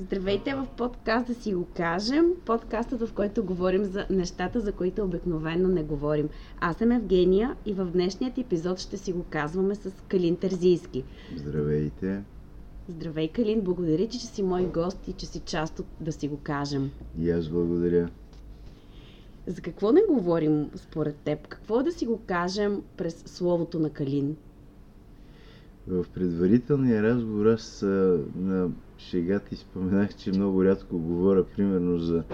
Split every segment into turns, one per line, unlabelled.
Здравейте в подкаст да си го кажем. Подкастът, в който говорим за нещата, за които обикновено не говорим. Аз съм Евгения и в днешният епизод ще си го казваме с Калин Терзийски.
Здравейте!
Здравей, Калин! Благодаря, че си мой гост и че си част от да си го кажем.
И аз благодаря.
За какво не говорим според теб? Какво е да си го кажем през словото на Калин?
В предварителния разговор аз на шега ти споменах, че много рядко говоря примерно за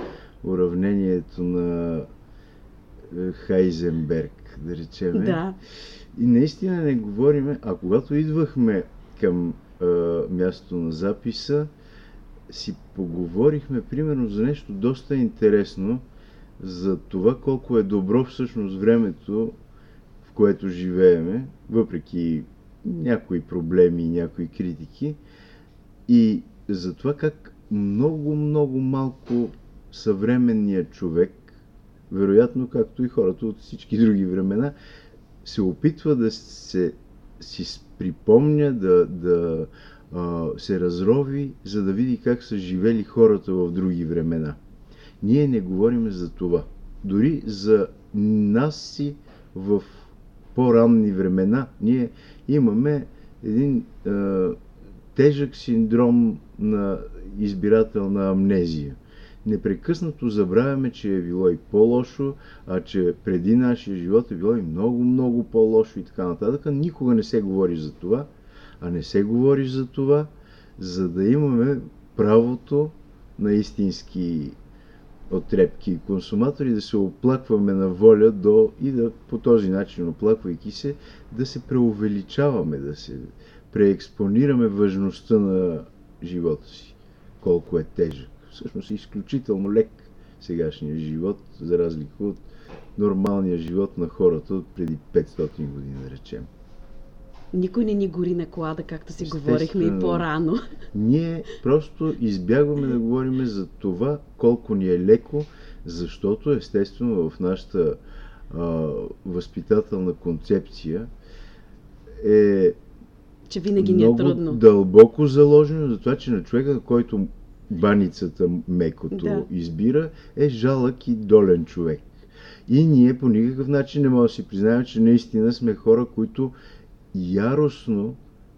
уравнението на е, Хайзенберг, да речем.
Да.
И наистина не говориме, а когато идвахме към а, мястото на записа, си поговорихме примерно за нещо доста интересно, за това колко е добро всъщност времето, в което живееме, въпреки някои проблеми и някои критики. И за това как много, много малко съвременният човек, вероятно както и хората от всички други времена, се опитва да се си припомня, да, да а, се разрови, за да види как са живели хората в други времена. Ние не говорим за това. Дори за нас си в по-ранни времена ние имаме един а, тежък синдром на избирателна амнезия. Непрекъснато забравяме, че е било и по-лошо, а че преди нашия живот е било и много, много по-лошо и така нататък. Никога не се говори за това, а не се говори за това, за да имаме правото на истински отрепки и консуматори, да се оплакваме на воля до и да по този начин, оплаквайки се, да се преувеличаваме, да се преекспонираме важността на живота си, колко е тежък. Всъщност е изключително лек сегашния живот, за разлика от нормалния живот на хората от преди 500 години, да речем.
Никой не ни гори на колада, както си говорихме и по-рано.
Ние просто избягваме да говорим за това колко ни е леко, защото естествено в нашата а, възпитателна концепция е
че винаги ни е трудно.
дълбоко заложено за това, че на човека, който баницата мекото да. избира, е жалък и долен човек. И ние по никакъв начин не можем да си признаем, че наистина сме хора, които яростно,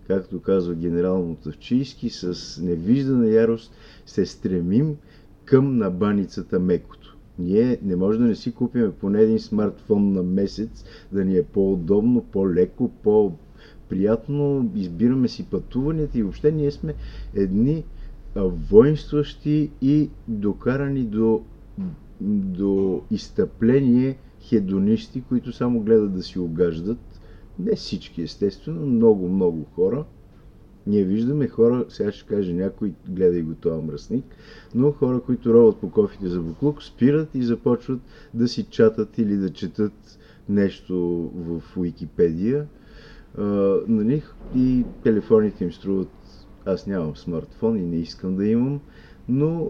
както казва генерал Мотавчийски, с невиждана ярост се стремим към набаницата мекото. Ние не може да не си купим поне един смартфон на месец, да ни е по-удобно, по-леко, по-приятно, избираме си пътуванията и въобще ние сме едни воинстващи и докарани до, до изтъпление хедонисти, които само гледат да си огаждат не всички, естествено, много, много хора. Ние виждаме хора, сега ще кажа някой, гледай го това мръсник, но хора, които роват по кофите за буклук, спират и започват да си чатат или да четат нещо в Уикипедия. А, нали? И телефоните им струват. Аз нямам смартфон и не искам да имам, но.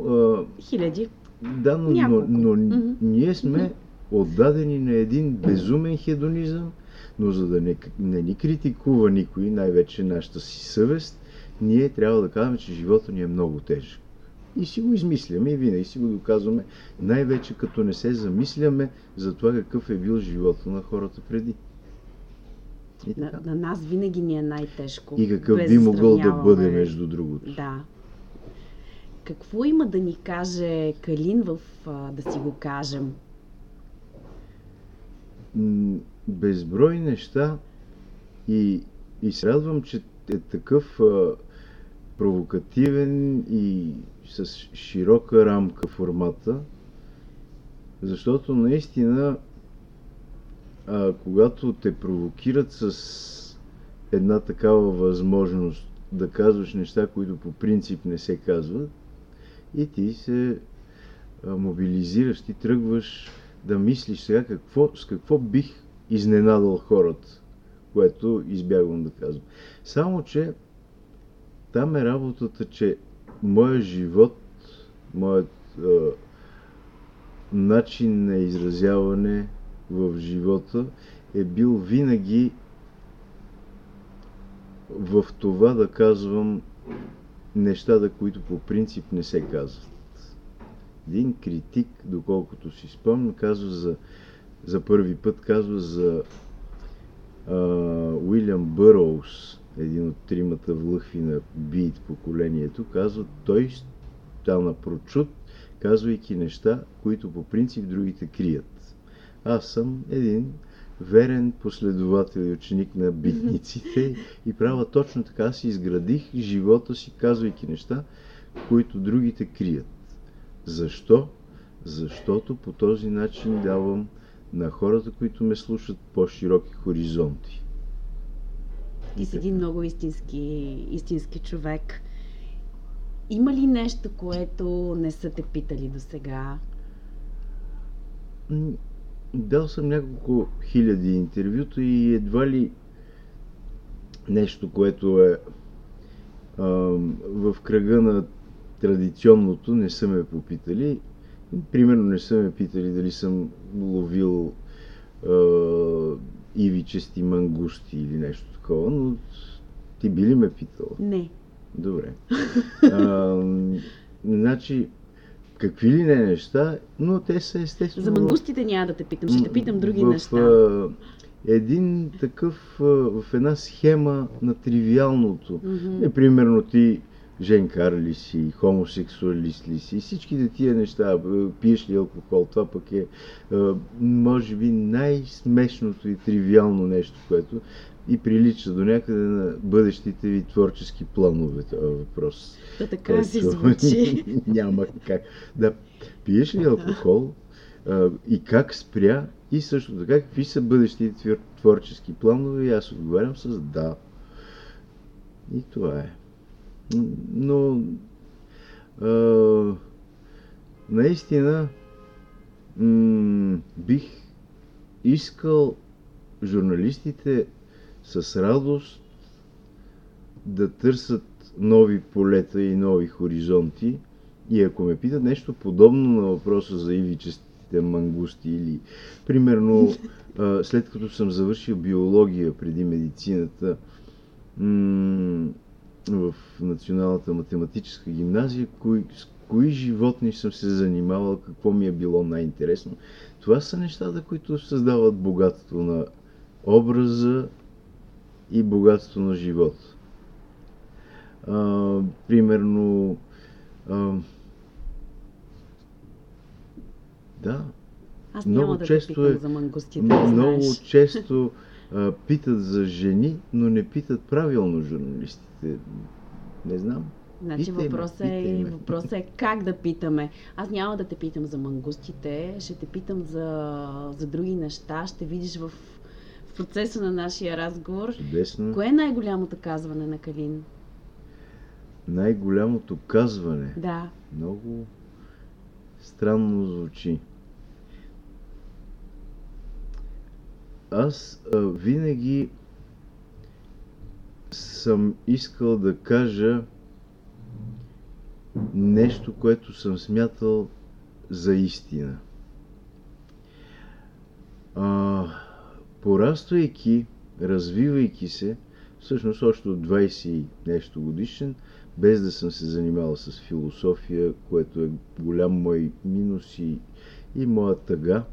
Хиляди.
Да, но, но, но mm-hmm. ние сме отдадени на един безумен хедонизъм но за да не, не ни критикува никой, най-вече нашата си съвест, ние трябва да кажем, че живота ни е много тежък. И си го измисляме и винаги си го доказваме, най-вече като не се замисляме за това какъв е бил живота на хората преди.
На, на нас винаги ни е най-тежко.
И какъв би могъл да бъде, между другото.
Да. Какво има да ни каже Калин в да си го кажем?
безброй неща и, и се радвам, че е такъв а, провокативен и с широка рамка формата, защото наистина а, когато те провокират с една такава възможност да казваш неща, които по принцип не се казват, и ти се а, мобилизираш, ти тръгваш да мислиш сега какво, с какво бих изненадал хората, което избягвам да казвам. Само, че там е работата, че моят живот, моят е, начин на изразяване в живота е бил винаги в това да казвам нещата, които по принцип не се казват. Един критик, доколкото си спомням, казва за, за първи път, казва за а, Уилям Бъроуз, един от тримата влъхви на бит поколението, казва, той стана прочут, казвайки неща, които по принцип другите крият. Аз съм един верен последовател и ученик на битниците и правя точно така си изградих живота си, казвайки неща, които другите крият. Защо? Защото по този начин давам на хората, които ме слушат, по-широки хоризонти.
Ти си един много истински, истински човек. Има ли нещо, което не са те питали до сега?
Дал съм няколко хиляди интервюта и едва ли нещо, което е а, в кръга на традиционното, не са ме попитали. Примерно не са ме питали дали съм ловил а, ивичести мангусти или нещо такова, но ти би ли ме питал?
Не.
Добре. А, значи, какви ли не неща, но те са естествено...
За мангустите няма да те питам, ще те питам други
в,
неща.
А, един такъв, в една схема на тривиалното.
Мгм.
Е, примерно ти женкар ли си, хомосексуалист ли си, всичките тия неща, пиеш ли алкохол, това пък е, може би най-смешното и тривиално нещо, което и прилича до някъде на бъдещите ви творчески планове този въпрос.
Да така
Който
звучи.
Няма как. Да, пиеш ли алкохол а, и как спря и също така какви са бъдещите твор- творчески планове и аз отговарям с да. И това е. Но а, наистина м- бих искал журналистите с радост да търсят нови полета и нови хоризонти. И ако ме питат нещо подобно на въпроса за ивичестите мангусти или примерно след като съм завършил биология преди медицината в Националната математическа гимназия, кои, с кои животни съм се занимавал, какво ми е било най-интересно. Това са нещата, които създават богатство на образа и богатство на живота. А, примерно, а, да,
Аз
много
няма да
често е-
за мангустите,
много
знаеш.
често а, питат за жени, но не питат правилно журналистите. Не знам.
Значи
Питай
въпросът е, въпросът е как да питаме. Аз няма да те питам за мангустите, ще те питам за, за други неща. Ще видиш в процеса на нашия разговор.
Чудесно.
Кое е най-голямото казване на Калин?
Най-голямото казване.
Да.
Много странно звучи. Аз а, винаги съм искал да кажа нещо, което съм смятал за истина. А, пораствайки, развивайки се, всъщност още от 20 и нещо годишен, без да съм се занимавал с философия, което е голям мой минус и, и моя тъга,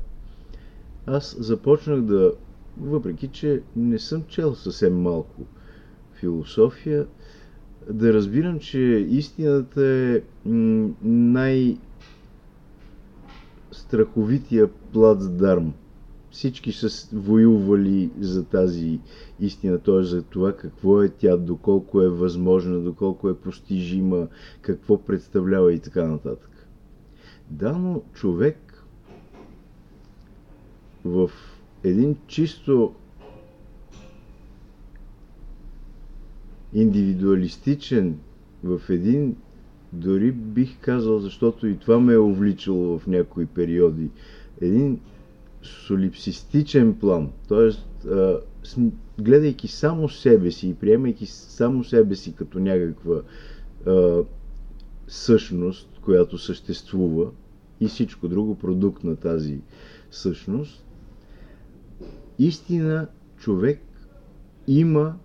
аз започнах да, въпреки че не съм чел съвсем малко философия, да разбирам, че истината е най- страховития плацдарм. Всички са воювали за тази истина, т.е. за това какво е тя, доколко е възможна, доколко е постижима, какво представлява и така нататък. Да, но човек в един чисто индивидуалистичен, в един, дори бих казал, защото и това ме е увличало в някои периоди, един солипсистичен план, т.е. гледайки само себе си и приемайки само себе си като някаква а, същност, която съществува и всичко друго продукт на тази същност, истина човек има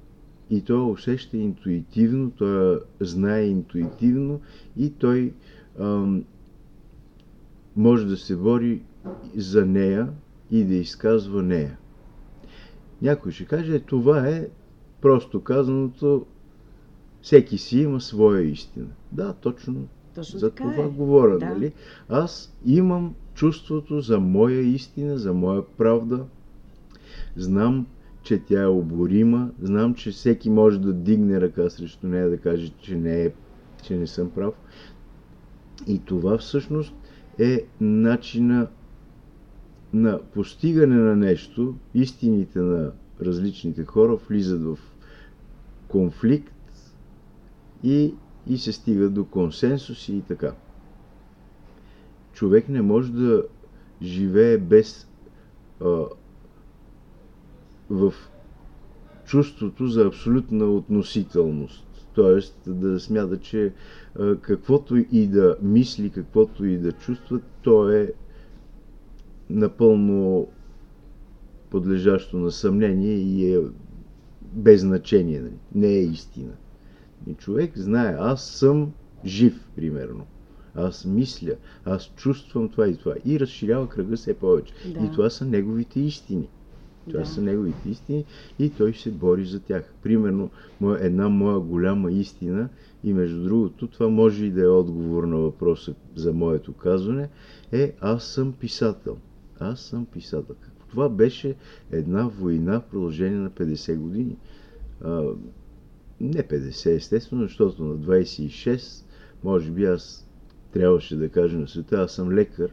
и той усеща интуитивно, той знае интуитивно и той ам, може да се бори за нея и да изказва нея. Някой ще каже, това е просто казаното, всеки си има своя истина. Да, точно,
Точно
за това
е.
говоря,
Да.
нали? Аз имам чувството за моя истина, за моя правда. Знам, че тя е оборима. Знам, че всеки може да дигне ръка срещу нея, да каже, че не, е, че не съм прав. И това всъщност е начина на постигане на нещо. Истините на различните хора влизат в конфликт и, и се стига до консенсуси и така. Човек не може да живее без а, в чувството за абсолютна относителност. Тоест да смята, че а, каквото и да мисли, каквото и да чувства, то е напълно подлежащо на съмнение и е без значение. нали? Не е истина. И човек знае, аз съм жив, примерно. Аз мисля, аз чувствам това и това. И разширява кръга все повече.
Да.
И това са неговите истини. Това
Да.
са неговите истини и той се бори за тях. Примерно, една моя голяма истина и между другото, това може и да е отговор на въпроса за моето казване, е аз съм писател. Аз съм писател. Това беше една война в продължение на 50 години. А, не 50, естествено, защото на 26, може би аз трябваше да кажа на света, аз съм лекар,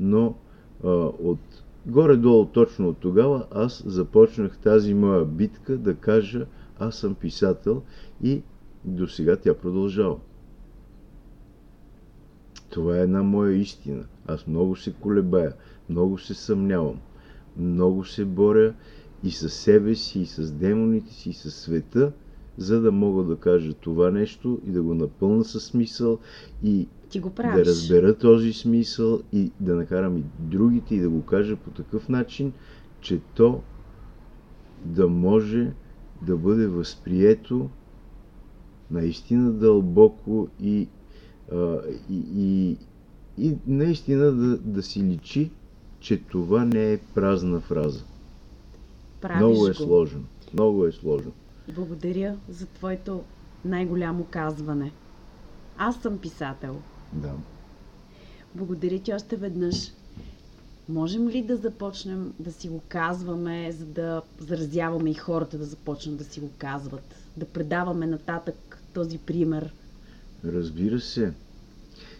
но а, от горе-долу точно от тогава аз започнах тази моя битка да кажа аз съм писател и до сега тя продължава. Това е една моя истина. Аз много се колебая, много се съмнявам, много се боря и със себе си, и с демоните си, и с света, за да мога да кажа това нещо и да го напълна със смисъл и
Ти го
да разбера този смисъл и да накарам и другите и да го кажа по такъв начин, че то да може да бъде възприето наистина дълбоко и, а, и, и, и наистина да, да си личи, че това не е празна фраза.
Правиш
Много е
го.
сложно. Много е сложно.
Благодаря за твоето най-голямо казване. Аз съм писател.
Да.
Благодаря ти още веднъж. Можем ли да започнем да си го казваме, за да заразяваме и хората да започнат да си го казват? Да предаваме нататък този пример?
Разбира се.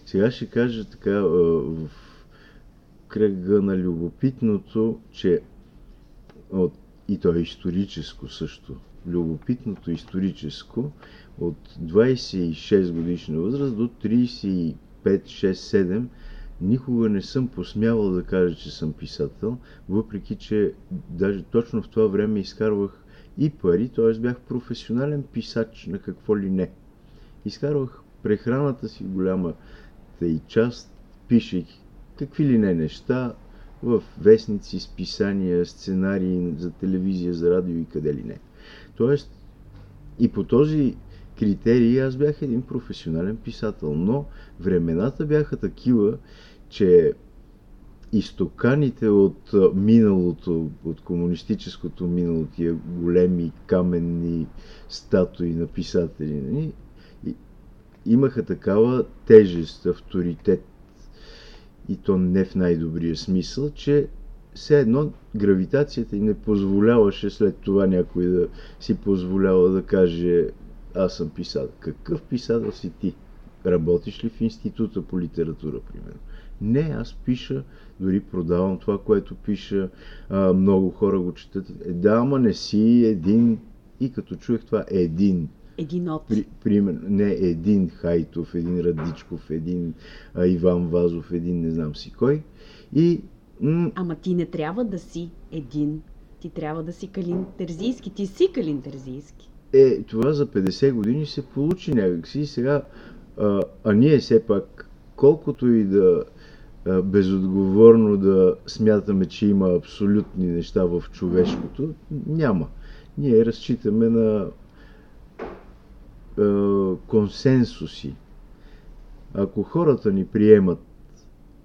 Сега ще кажа така в кръга на любопитното, че от, и то е историческо също. Любопитното историческо от 26 годишна възраст до 35, 6, 7 никога не съм посмявал да кажа, че съм писател, въпреки че даже точно в това време изкарвах и пари, т.е. бях професионален писач на какво ли не. Изкарвах прехраната си голямата и част, пишейки какви ли не неща в вестници, списания, сценарии за телевизия, за радио и къде ли не. Тоест, и по този критерий аз бях един професионален писател, но времената бяха такива, че изтоканите от миналото, от комунистическото минало, тия големи каменни статуи на писатели, нали, имаха такава тежест, авторитет и то не в най-добрия смисъл, че все едно гравитацията и не позволяваше след това някой да си позволява да каже аз съм писател. Какъв писател си ти? Работиш ли в института по литература, примерно? Не, аз пиша, дори продавам това, което пиша, а, много хора го четат. Е, да, ама не си един. И като чуех това един,
Един от.
при, примерно, не един Хайтов, един Радичков, един а, Иван Вазов, един не знам си кой. И м-
Ама ти не трябва да си един. Ти трябва да си Калин Терзийски. Ти си Калин Терзийски.
е, това за 50 години се получи някакси. И Сега, а, а ние все пак, колкото и да а, безотговорно да смятаме, че има абсолютни неща в човешкото, няма. Ние разчитаме на консенсуси. Ако хората ни приемат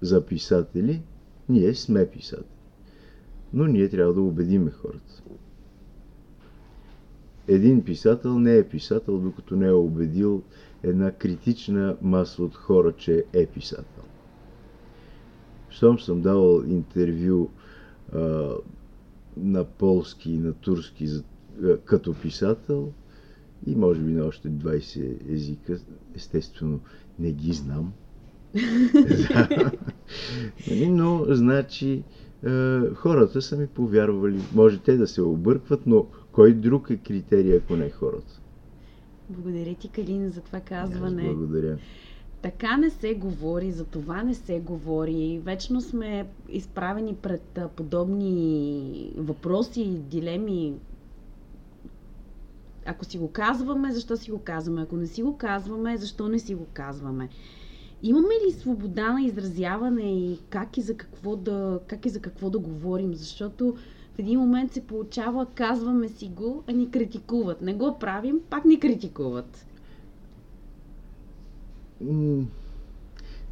за писатели, ние сме писатели. Но ние трябва да убедиме хората. Един писател не е писател, докато не е убедил една критична маса от хора, че е писател. Щом съм давал интервю а, на полски и на турски а, като писател и може би на още 20 езика, естествено не ги знам. Нали, но, значи, хората са ми повярвали. Може те да се объркват, но кой друг е критерий, ако не хората?
Благодаря ти, Калин, за това казване.
Аз благодаря.
Така не се говори, за това не се говори. Вечно сме изправени пред подобни въпроси дилеми. Ако си го казваме, защо си го казваме? Ако не си го казваме, защо не си го казваме? Имаме ли свобода на изразяване и как и за какво да, как и за какво да говорим? Защото в един момент се получава, казваме си го, а ни критикуват. Не го правим, пак ни критикуват.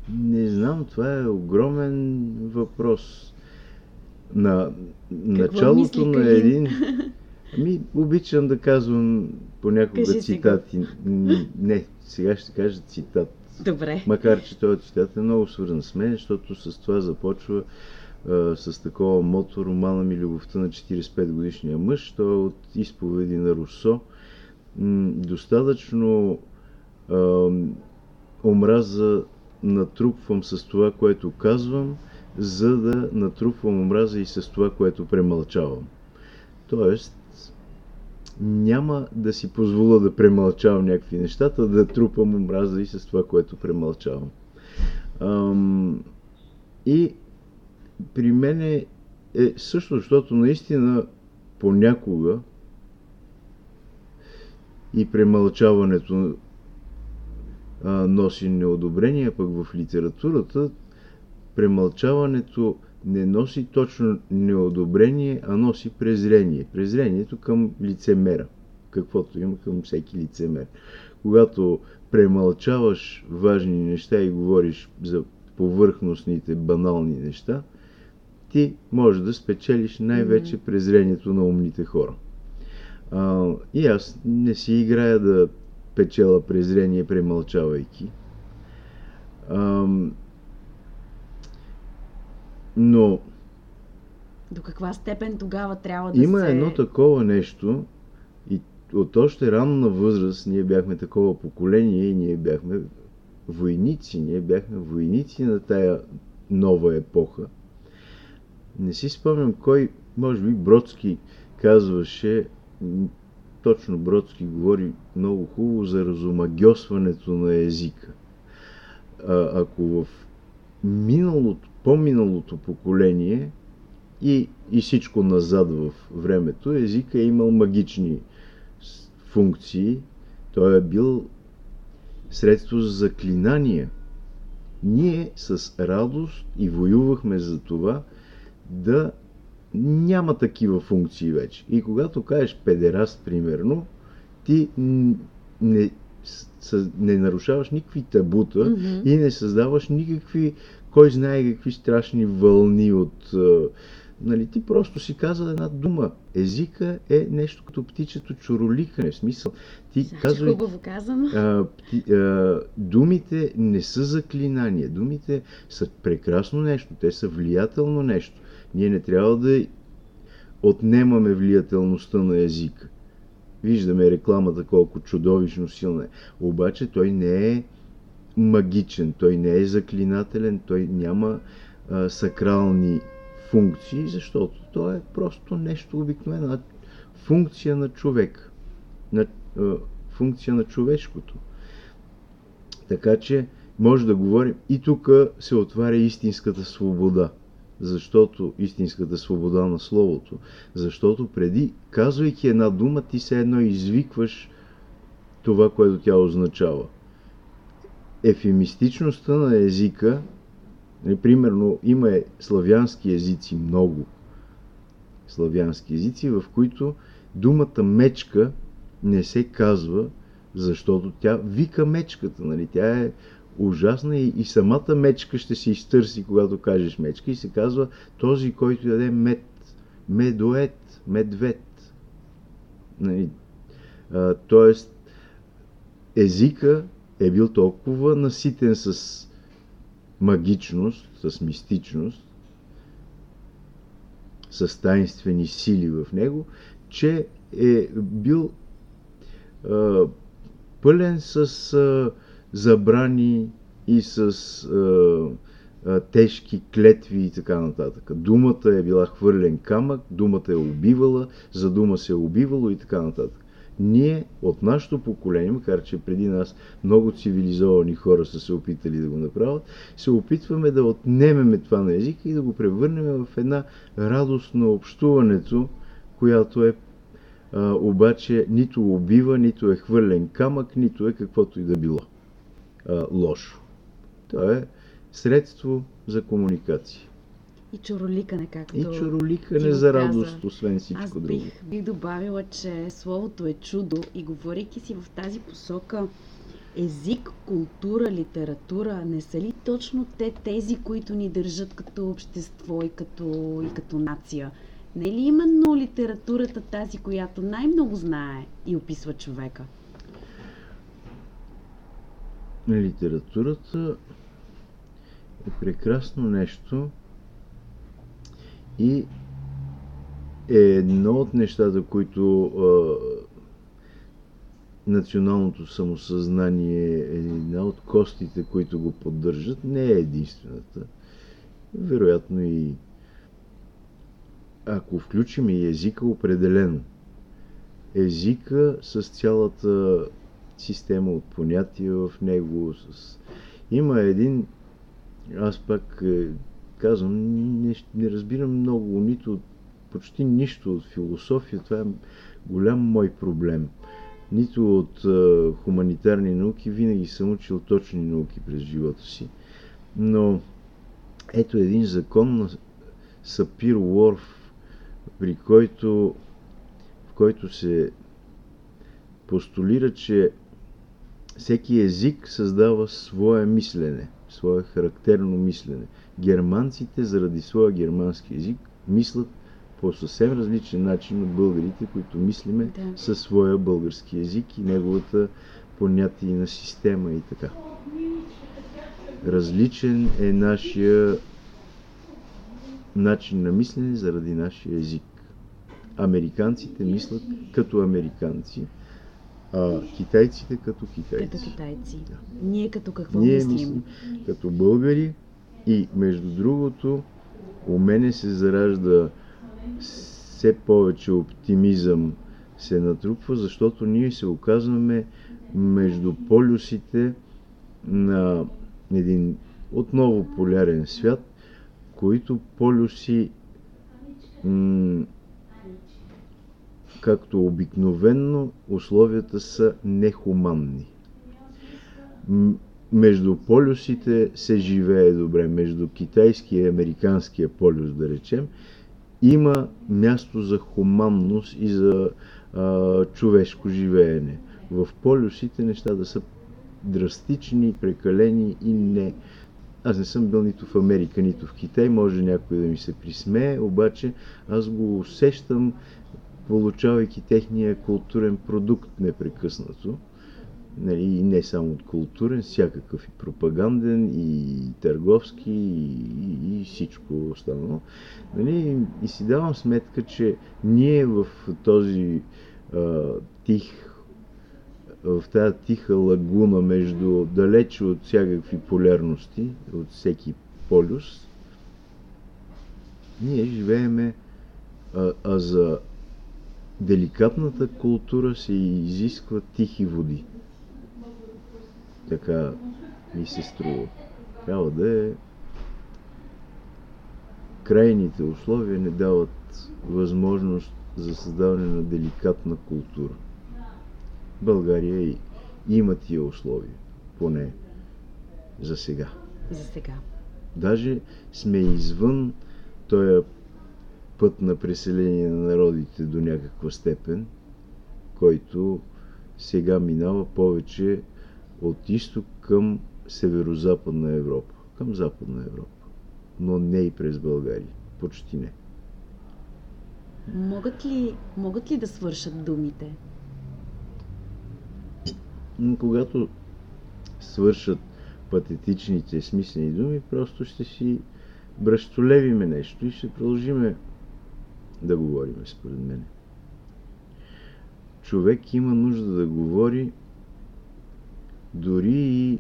Не знам, това е огромен въпрос. На началото на един... Ами, обичам да казвам понякога Кажи цитати. Не, сега ще кажа цитат.
Добре.
Макар, че този цитат е много свързан с мен, защото с това започва а, с такова мото романа ми Любовта на 45 годишния мъж. Той е от изповеди на Русо. М- достатъчно а, омраза натрупвам с това, което казвам, за да натрупвам омраза и с това, което премълчавам. Тоест, няма да си позволя да премълчавам някакви нещата, да трупам омраза и с това, което премълчавам. Ам, и при мен е, е също, защото наистина понякога и премълчаването а, носи неодобрение, пък в литературата премълчаването не носи точно неодобрение, а носи презрение. Презрението към лицемера, каквото има към всеки лицемер. Когато премълчаваш важни неща и говориш за повърхностните, банални неща, ти можеш да спечелиш най-вече презрението на умните хора. А, и аз не си играя да печела презрение, премълчавайки. А, но.
До каква степен тогава трябва да
Има
се...
едно такова нещо, и от още ранна възраст ние бяхме такова поколение и ние бяхме войници, ние бяхме войници на тая нова епоха. Не си спомням кой, може би Бродски казваше, точно Бродски говори много хубаво за разумагьосването на езика. А, ако в миналото, по-миналото поколение и, и всичко назад в времето, езика е имал магични функции. Той е бил средство за заклинания. Ние с радост и воювахме за това да няма такива функции вече. И когато кажеш педераст, примерно, ти не, не нарушаваш никакви табута mm-hmm. и не създаваш никакви, кой знае какви страшни вълни от... Нали, ти просто си каза една дума. Езика е нещо като птичето чуроликане. В смисъл, ти
Значи, казвай, хубаво казано.
А, ти, а, думите не са заклинания. Думите са прекрасно нещо. Те са влиятелно нещо. Ние не трябва да отнемаме влиятелността на езика. Виждаме рекламата колко чудовищно силна е. Обаче той не е магичен, той не е заклинателен, той няма а, сакрални функции, защото той е просто нещо обикновено, функция на човек, на, а, функция на човешкото. Така че може да говорим и тук се отваря истинската свобода защото истинската свобода на Словото. Защото преди, казвайки една дума, ти се едно извикваш това, което тя означава. Ефемистичността на езика, нали, примерно, има славянски езици много. Славянски езици, в които думата мечка не се казва, защото тя вика мечката, нали? Тя е ужасна и, и самата мечка ще се изтърси, когато кажеш мечка и се казва този, който яде мед, медоед, медвед. Нали? А, тоест, езика е бил толкова наситен с магичност, с мистичност, с таинствени сили в него, че е бил а, пълен с а, забрани и с а, а, тежки клетви и така нататък. Думата е била хвърлен камък, думата е убивала, за дума се е убивало и така нататък. Ние от нашето поколение, макар че преди нас много цивилизовани хора са се опитали да го направят, се опитваме да отнемеме това на езика и да го превърнем в една радост на общуването, която е а, обаче нито убива, нито е хвърлен камък, нито е каквото и да било а, лошо. То е средство за комуникация.
И чороликане, както
И чороликане за радост, освен всичко
Аз
друго.
бих, бих добавила, че словото е чудо и говорейки си в тази посока, език, култура, литература, не са ли точно те тези, които ни държат като общество и като, и като нация? Не е ли именно литературата тази, която най-много знае и описва човека?
Литературата е прекрасно нещо и е едно от нещата, които а, националното самосъзнание е една от костите, които го поддържат, не е единствената. Вероятно и ако включим и езика, определено. Езика с цялата система от понятия в него. С... Има един, аз пак е, казвам, не, не разбирам много, нито почти нищо от философия. Това е голям мой проблем. Нито от е, хуманитарни науки, винаги съм учил точни науки през живота си. Но ето един закон на Сапир Уорф, при който, в който се постулира, че всеки език създава свое мислене, свое характерно мислене. Германците, заради своя германски език, мислят по съвсем различен начин от българите, които мислиме
Да.
със своя български език и неговата понятийна система и така. Различен е нашия начин на мислене заради нашия език. Американците мислят като американци, а китайците като китайци.
Като китайци.
Да.
Ние като какво
Ние
мислим?
мислим като българи и между другото у мене се заражда все повече оптимизъм се натрупва, защото ние се оказваме между полюсите на един отново полярен свят, които полюси както обикновенно условията са нехуманни. Между полюсите се живее добре, между китайския и американския полюс, да речем, има място за хуманност и за а, човешко живеене. В полюсите нещата са драстични, прекалени и не. Аз не съм бил нито в Америка, нито в Китай, може някой да ми се присмее, обаче аз го усещам, получавайки техния културен продукт непрекъснато. Нали, и не само от културен, всякакъв и пропаганден, и търговски, и, и, и всичко останало. Нали, и си давам сметка, че ние в този а, тих, в тази тиха лагуна между далече от всякакви полярности, от всеки полюс, ние живееме, а, а за деликатната култура се изисква тихи води. Така ми се струва. Трябва да е крайните условия не дават възможност за създаване на деликатна култура. България и има тия условия, поне за сега.
За сега.
Даже сме извън този път на преселение на народите до някаква степен, който сега минава повече от изток към северо-западна Европа, към западна Европа, но не и през България. Почти не.
Могат ли, могат ли да свършат думите?
Когато свършат патетичните смислени думи, просто ще си бръщолевиме нещо и ще продължиме да говорим, според мен. Човек има нужда да говори дори и,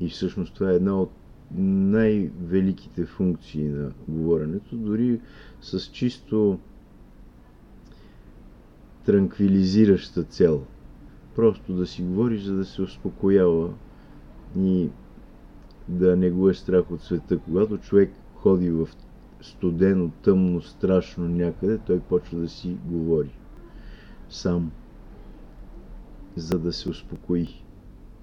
и всъщност това е една от най-великите функции на говоренето, дори с чисто транквилизираща цел. Просто да си говориш, за да се успокоява и да не го е страх от света. Когато човек ходи в студено, тъмно, страшно някъде, той почва да си говори сам, за да се успокои.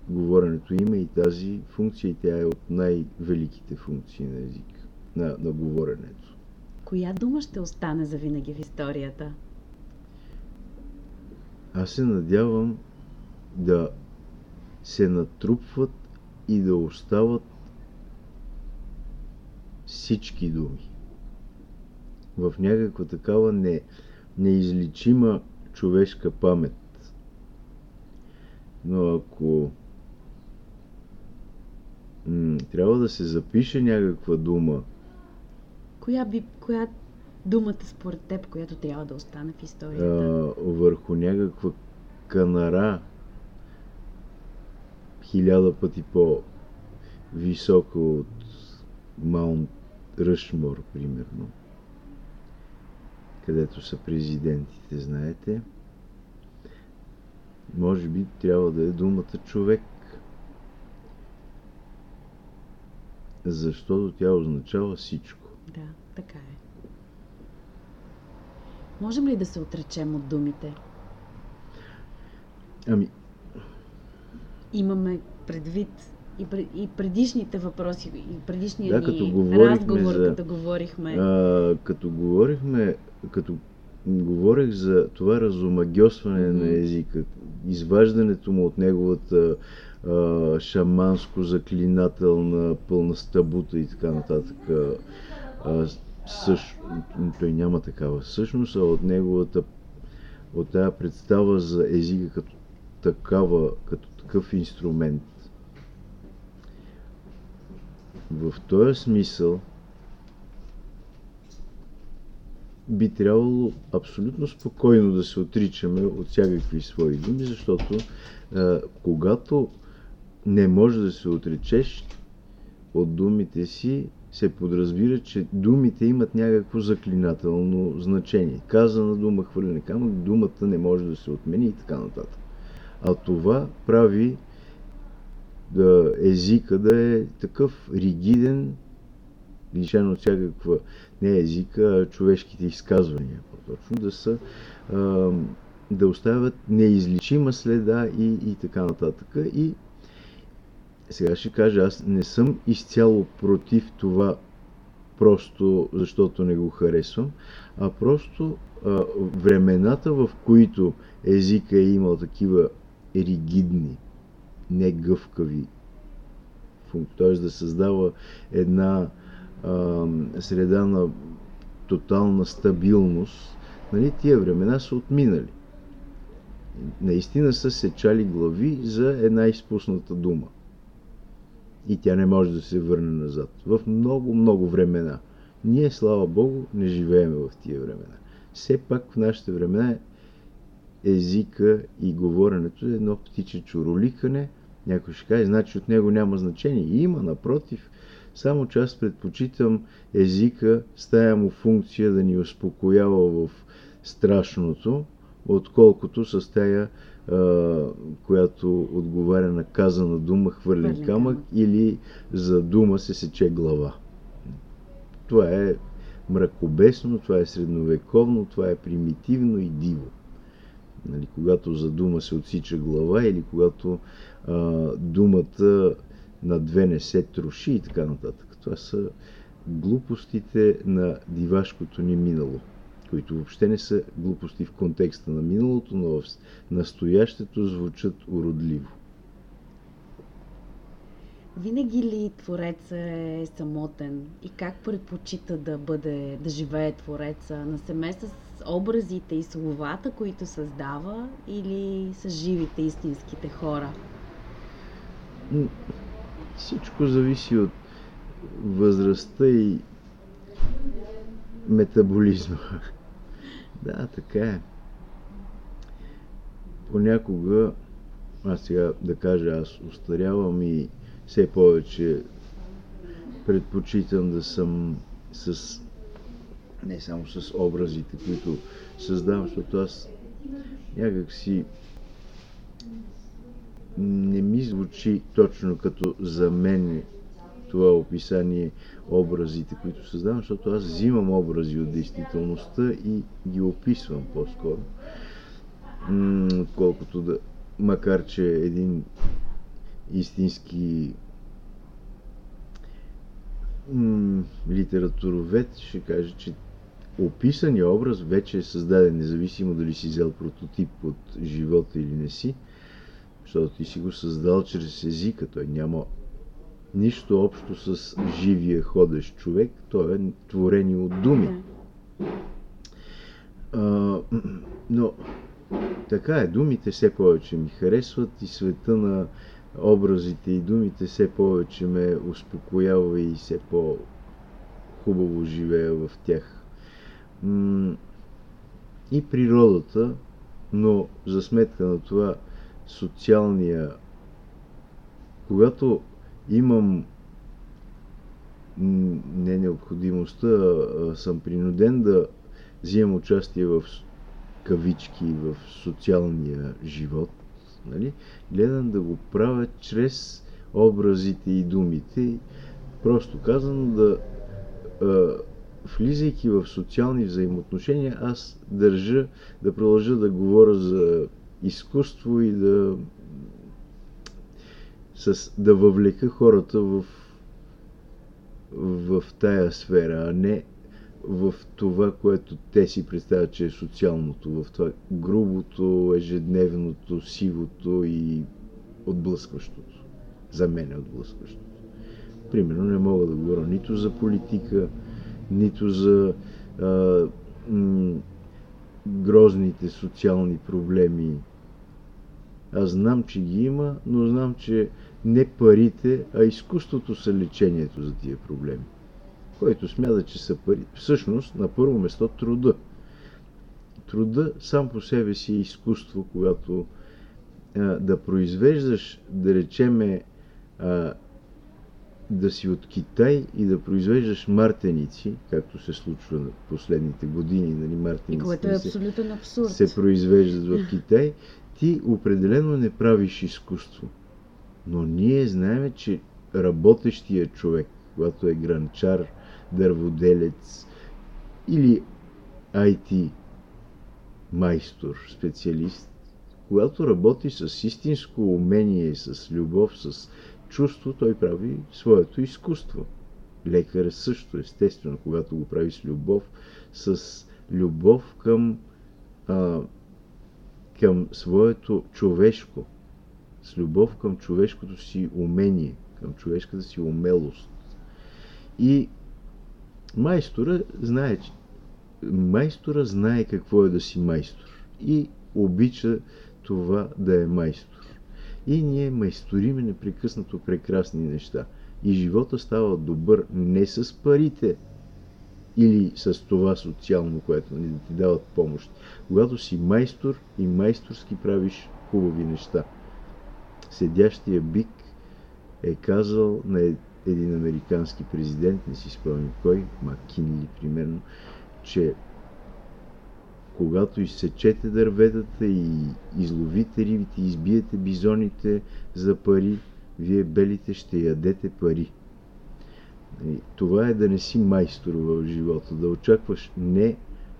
Говоренето има и тази функция и тя е от най-великите функции на език, на, на говоренето.
Коя дума ще остане за винаги в историята?
Аз се надявам да се натрупват и да остават всички думи. В някаква такава не, неизличима човешка памет. Но ако м- трябва да се запише някаква дума.
Коя, би, коя думата според теб, която трябва да остане в историята?
А, върху някаква канара, хиляда пъти по-висока от Маунт Ръшмор, примерно, където са президентите, знаете. Може би трябва да е думата човек. Защото тя означава всичко.
Да, така е. Можем ли да се отречем от думите?
Ами,
Имаме предвид и, и предишните въпроси, и предишния
Да, като
разговор,
за-
като говорихме.
а, като говорихме, като говорех за това разомагьосване
Мгм.
на езика, изваждането му от неговата шаманско заклинателна пълна стабута и така нататък. Също, той няма такава същност, а от неговата от тази представа за езика като такава, като такъв инструмент. В този смисъл би трябвало абсолютно спокойно да се отричаме от всякакви свои думи, защото а, когато не може да се отречеш от думите си, се подразбира, че думите имат някакво заклинателно значение. Казана дума, хвърляне камък, думата не може да се отмени и така нататък. А това прави да езика да е такъв ригиден, лишен от всякаква не езика, а човешките изказвания, по-точно, да са да оставят неизличима следа и, и така нататък. И сега ще кажа, аз не съм изцяло против това, просто защото не го харесвам, а просто а, времената, в които езика е имал такива ригидни, негъвкави функции, т.е. да създава една а, среда на тотална стабилност, нали, тия времена са отминали. Наистина са сечали глави за една изпусната дума. И тя не може да се върне назад. В много, много времена. Ние, слава Богу, не живеем в тия времена. Все пак в нашите времена езика и говоренето е едно птиче чуроликане. Някой ще каже, значи от него няма значение. И има, напротив. Само че аз предпочитам езика, с тая му функция да ни успокоява в страшното, отколкото с тая, която отговаря на казана дума, хвърлен
Хвърлен
камък
камък.
или за дума се сече глава. Това е мракобесно, това е средновековно, това е примитивно и диво. Нали, когато за дума се отсича глава или когато а, думата на две не се троши и така нататък. Това са глупостите на дивашкото ни минало, които въобще не са глупости в контекста на миналото, но в настоящето звучат уродливо.
Винаги ли Твореца е самотен и как предпочита да бъде, да живее Твореца? На семе с образите и словата, които създава или с живите, истинските хора?
Всичко зависи от възрастта и метаболизма. Да, така е. Понякога, аз сега да кажа, аз устарявам и все повече предпочитам да съм с не само с образите, които създавам, защото аз някак си не ми звучи точно като за мен това описание образите, които създавам, защото аз взимам образи от действителността и ги описвам по-скоро. Колкото да, макар че един истински литературовед ще каже, че описания образ вече е създаден, независимо дали си взел прототип от живота или не си, защото ти си го създал чрез езика. Той няма нищо общо с живия ходещ човек, той е творение от думи. А, но така е, думите все повече ми харесват и света на образите и думите все повече ме успокоява и все по-хубаво живея в тях. И природата, но за сметка на това социалния, когато имам не необходимостта, съм принуден да взимам участие в кавички в социалния живот, нали? гледам да го правя чрез образите и думите. Просто казано да влизайки в социални взаимоотношения, аз държа да продължа да говоря за изкуство и да с, да въвлека хората в, в тая сфера, а не в това, което те си представят, че е социалното, в това грубото, ежедневното, сивото и отблъскващото. За мен е отблъскващото. Примерно не мога да говоря нито за политика, нито за а, м- грозните социални проблеми. Аз знам, че ги има, но знам, че не парите, а изкуството са лечението за тия проблеми. Който смята, че са пари. Всъщност, на първо место, труда. Труда сам по себе си е изкуство, когато а, да произвеждаш, да речеме, а, да си от Китай и да произвеждаш мартеници, както се случва на последните години, нали, мартеници
което е абсолютен абсурд.
се произвеждат в Китай, ти определено не правиш изкуство. Но ние знаем, че работещия човек, когато е гранчар, дърводелец или IT майстор, специалист, когато работи с истинско умение, с любов, с чувство, той прави своето изкуство. Лекар също, естествено, когато го прави с любов, с любов към, а, към своето човешко, с любов към човешкото си умение, към човешката си умелост. И майстора знае, майстора знае какво е да си майстор и обича това да е майстор. И ние майсториме непрекъснато прекрасни неща. И живота става добър не с парите или с това социално, което ни ти дават помощ. Когато си майстор и майсторски правиш хубави неща. Седящия бик е казал на един американски президент, не си спомням кой, Маккинли примерно, че когато изсечете дърветата и изловите рибите, избиете бизоните за пари, вие белите ще ядете пари. Това е да не си майстор в живота, да очакваш не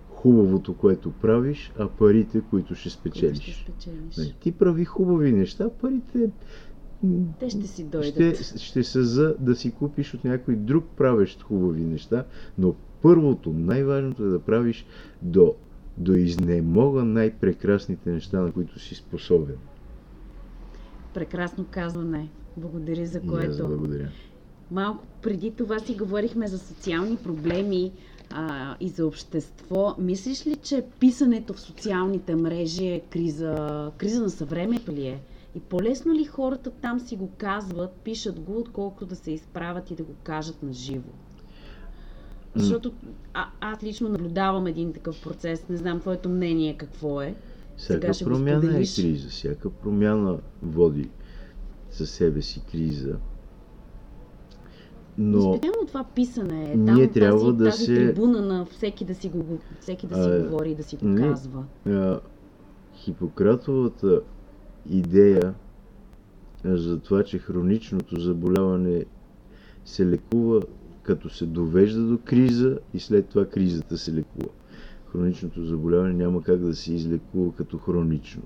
хубавото, което правиш, а парите, които ще спечелиш. Които ще спечелиш. Ти прави хубави неща, парите
Те ще си дойдат.
Ще, ще са за да си купиш от някой друг правещ хубави неща, но първото, най-важното е да правиш до, до изнемога най-прекрасните неща, на които си способен.
Прекрасно казване. Благодаря за което.
благодаря.
Малко преди това си говорихме за социални проблеми а, и за общество. Мислиш ли, че писането в социалните мрежи е криза, криза на съвремето ли е? И по-лесно ли хората там си го казват, пишат го, отколкото да се изправят и да го кажат на живо? Защото а, аз лично наблюдавам един такъв процес. Не знам твоето мнение какво е.
Всяка Сега промяна е криза. Всяка промяна води със себе си криза.
Но специално това писане е там, трябва тази, да тази се... трибуна на всеки да си, го, всеки да си а, говори и да си го казва.
А, Хипократовата идея за това, че хроничното заболяване се лекува като се довежда до криза и след това кризата се лекува. Хроничното заболяване няма как да се излекува като хронично.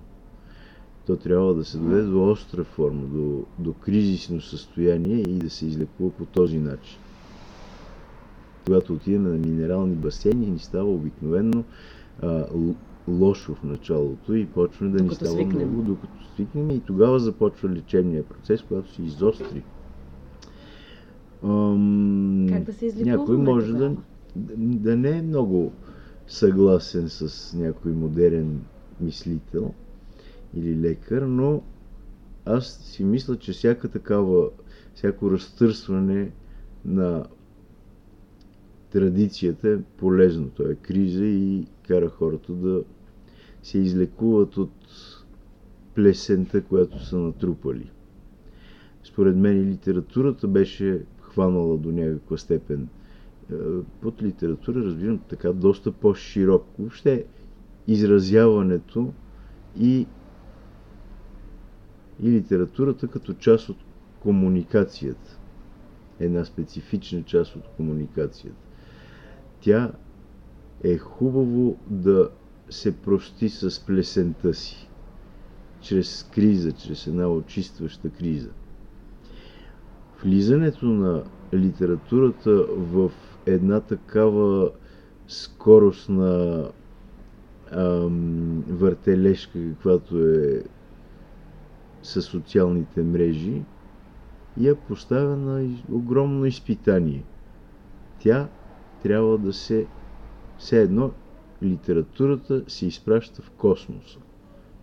То трябва да се доведе до остра форма, до, до кризисно състояние и да се излекува по този начин. Когато отидем на минерални басейни, ни става обикновено а, лошо в началото и почва да ни става свикнем. много, докато свикнем и тогава започва лечебния процес, когато се изостри.
Ам, как да се излекуваме
Някой може да, да не е много съгласен с някой модерен мислител или лекар, но аз си мисля, че всяка такава, всяко разтърсване на традицията е полезно. То е криза и кара хората да се излекуват от плесента, която са натрупали. Според мен литературата беше хванала до някаква степен. Е, под литература разбирам така доста по-широко. Въобще изразяването и, и литературата като част от комуникацията. Една специфична част от комуникацията. Тя е хубаво да се прости с плесента си, чрез криза, чрез една очистваща криза. Влизането на литературата в една такава скорост на ам, въртележка, каквато е със социалните мрежи, я поставя на огромно изпитание. Тя трябва да се все едно литературата се изпраща в космоса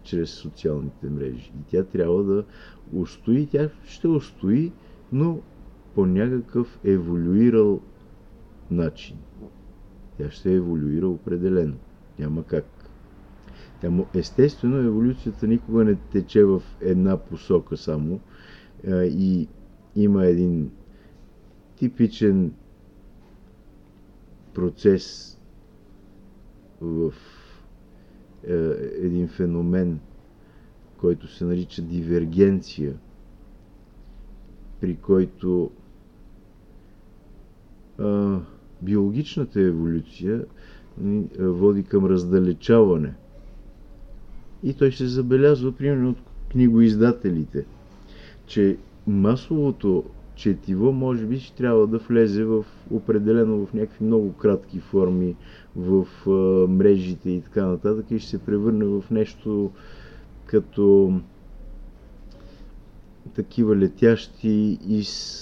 чрез социалните мрежи. И тя трябва да устои, тя ще устои, но по някакъв еволюирал начин. Тя ще еволюира определено. Няма как. Естествено, еволюцията никога не тече в една посока само и има един типичен процес в е, един феномен, който се нарича дивергенция, при който биологичната еволюция води към раздалечаване. И той се забелязва, примерно, от книгоиздателите, че масовото четиво може би ще трябва да влезе в определено в някакви много кратки форми в а, мрежите и така нататък и ще се превърне в нещо като такива летящи из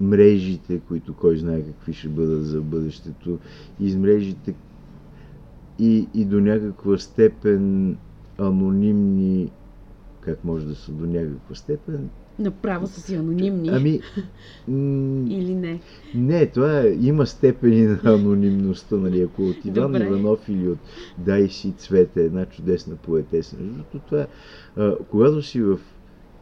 мрежите, които кой знае какви ще бъдат за бъдещето, из мрежите и, и до някаква степен анонимни, как може да са до някаква степен,
Направо са си анонимни.
Ами.
Или не?
Не, това е, има степени на анонимността, нали, ако от Иван Добре. Иванов или от Дай си цвете, една чудесна поетеса. Защото това, а, когато си в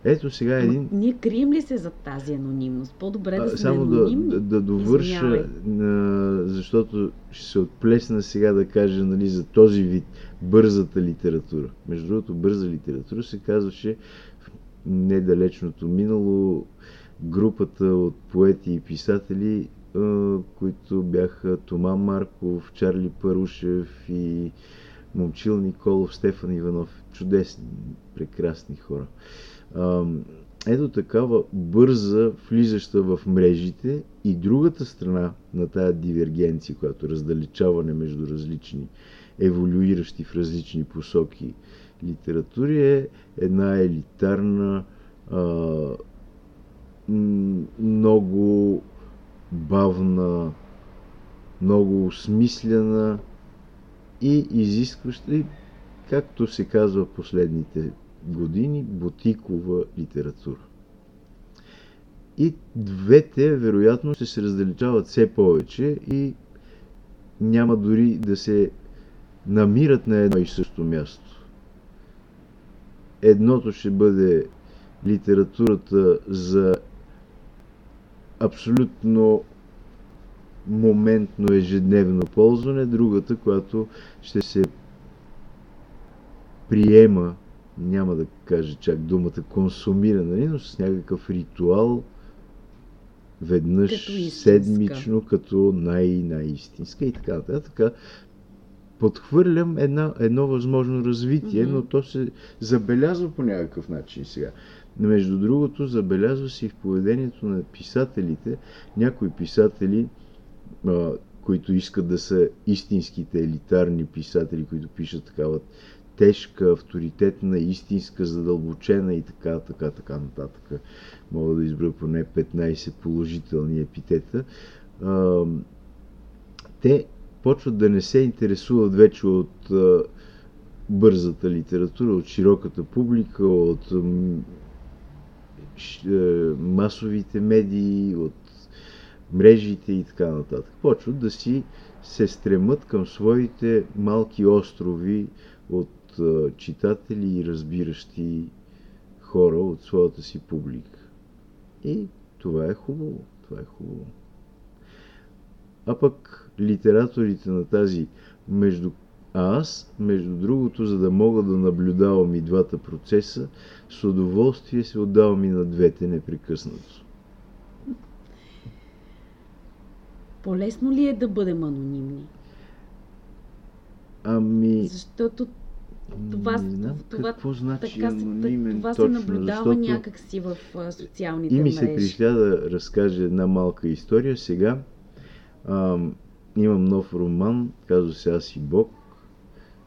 ето сега един...
ние крием ли се за тази анонимност? По-добре да сме
Само
анонимни?
да, да довърша, а, защото ще се отплесна сега да кажа нали, за този вид бързата литература. Между другото, бърза литература се казваше недалечното минало групата от поети и писатели, които бяха Тома Марков, Чарли Парушев и Момчил Николов, Стефан Иванов. Чудесни, прекрасни хора. Ето такава бърза, влизаща в мрежите и другата страна на тая дивергенция, която раздалечаване между различни, еволюиращи в различни посоки литератури е една елитарна, а, много бавна, много осмислена и изискваща, и, както се казва последните години, бутикова литература. И двете, вероятно, ще се раздалечават все повече и няма дори да се намират на едно и също място. Едното ще бъде литературата за абсолютно моментно ежедневно ползване, другата, която ще се приема, няма да кажа чак думата консумира, нали, но с някакъв ритуал веднъж като седмично, като най-най-истинска и така нататък. Подхвърлям една, едно възможно развитие, mm-hmm. но то се забелязва по някакъв начин сега. Между другото, забелязва се и в поведението на писателите. Някои писатели, които искат да са истинските елитарни писатели, които пишат такава тежка, авторитетна, истинска, задълбочена и така, така, така нататък. Мога да избра поне 15 положителни епитета. А, те почват да не се интересуват вече от а, бързата литература, от широката публика, от е, масовите медии, от мрежите и така нататък. Почват да си се стремат към своите малки острови от читатели и разбиращи хора от своята си публика. И това е хубаво. Това е хубаво. А пък литераторите на тази между а аз, между другото, за да мога да наблюдавам и двата процеса, с удоволствие се отдавам и на двете непрекъснато.
По-лесно ли е да бъдем анонимни?
Ами...
Защото това,
не знам
това,
какво значи
така,
анонимен
това
точно,
се наблюдава
защото...
някакси в социалните
И ми се пришля да разкаже една малка история. Сега ам, имам нов роман, казва се Аз и Бог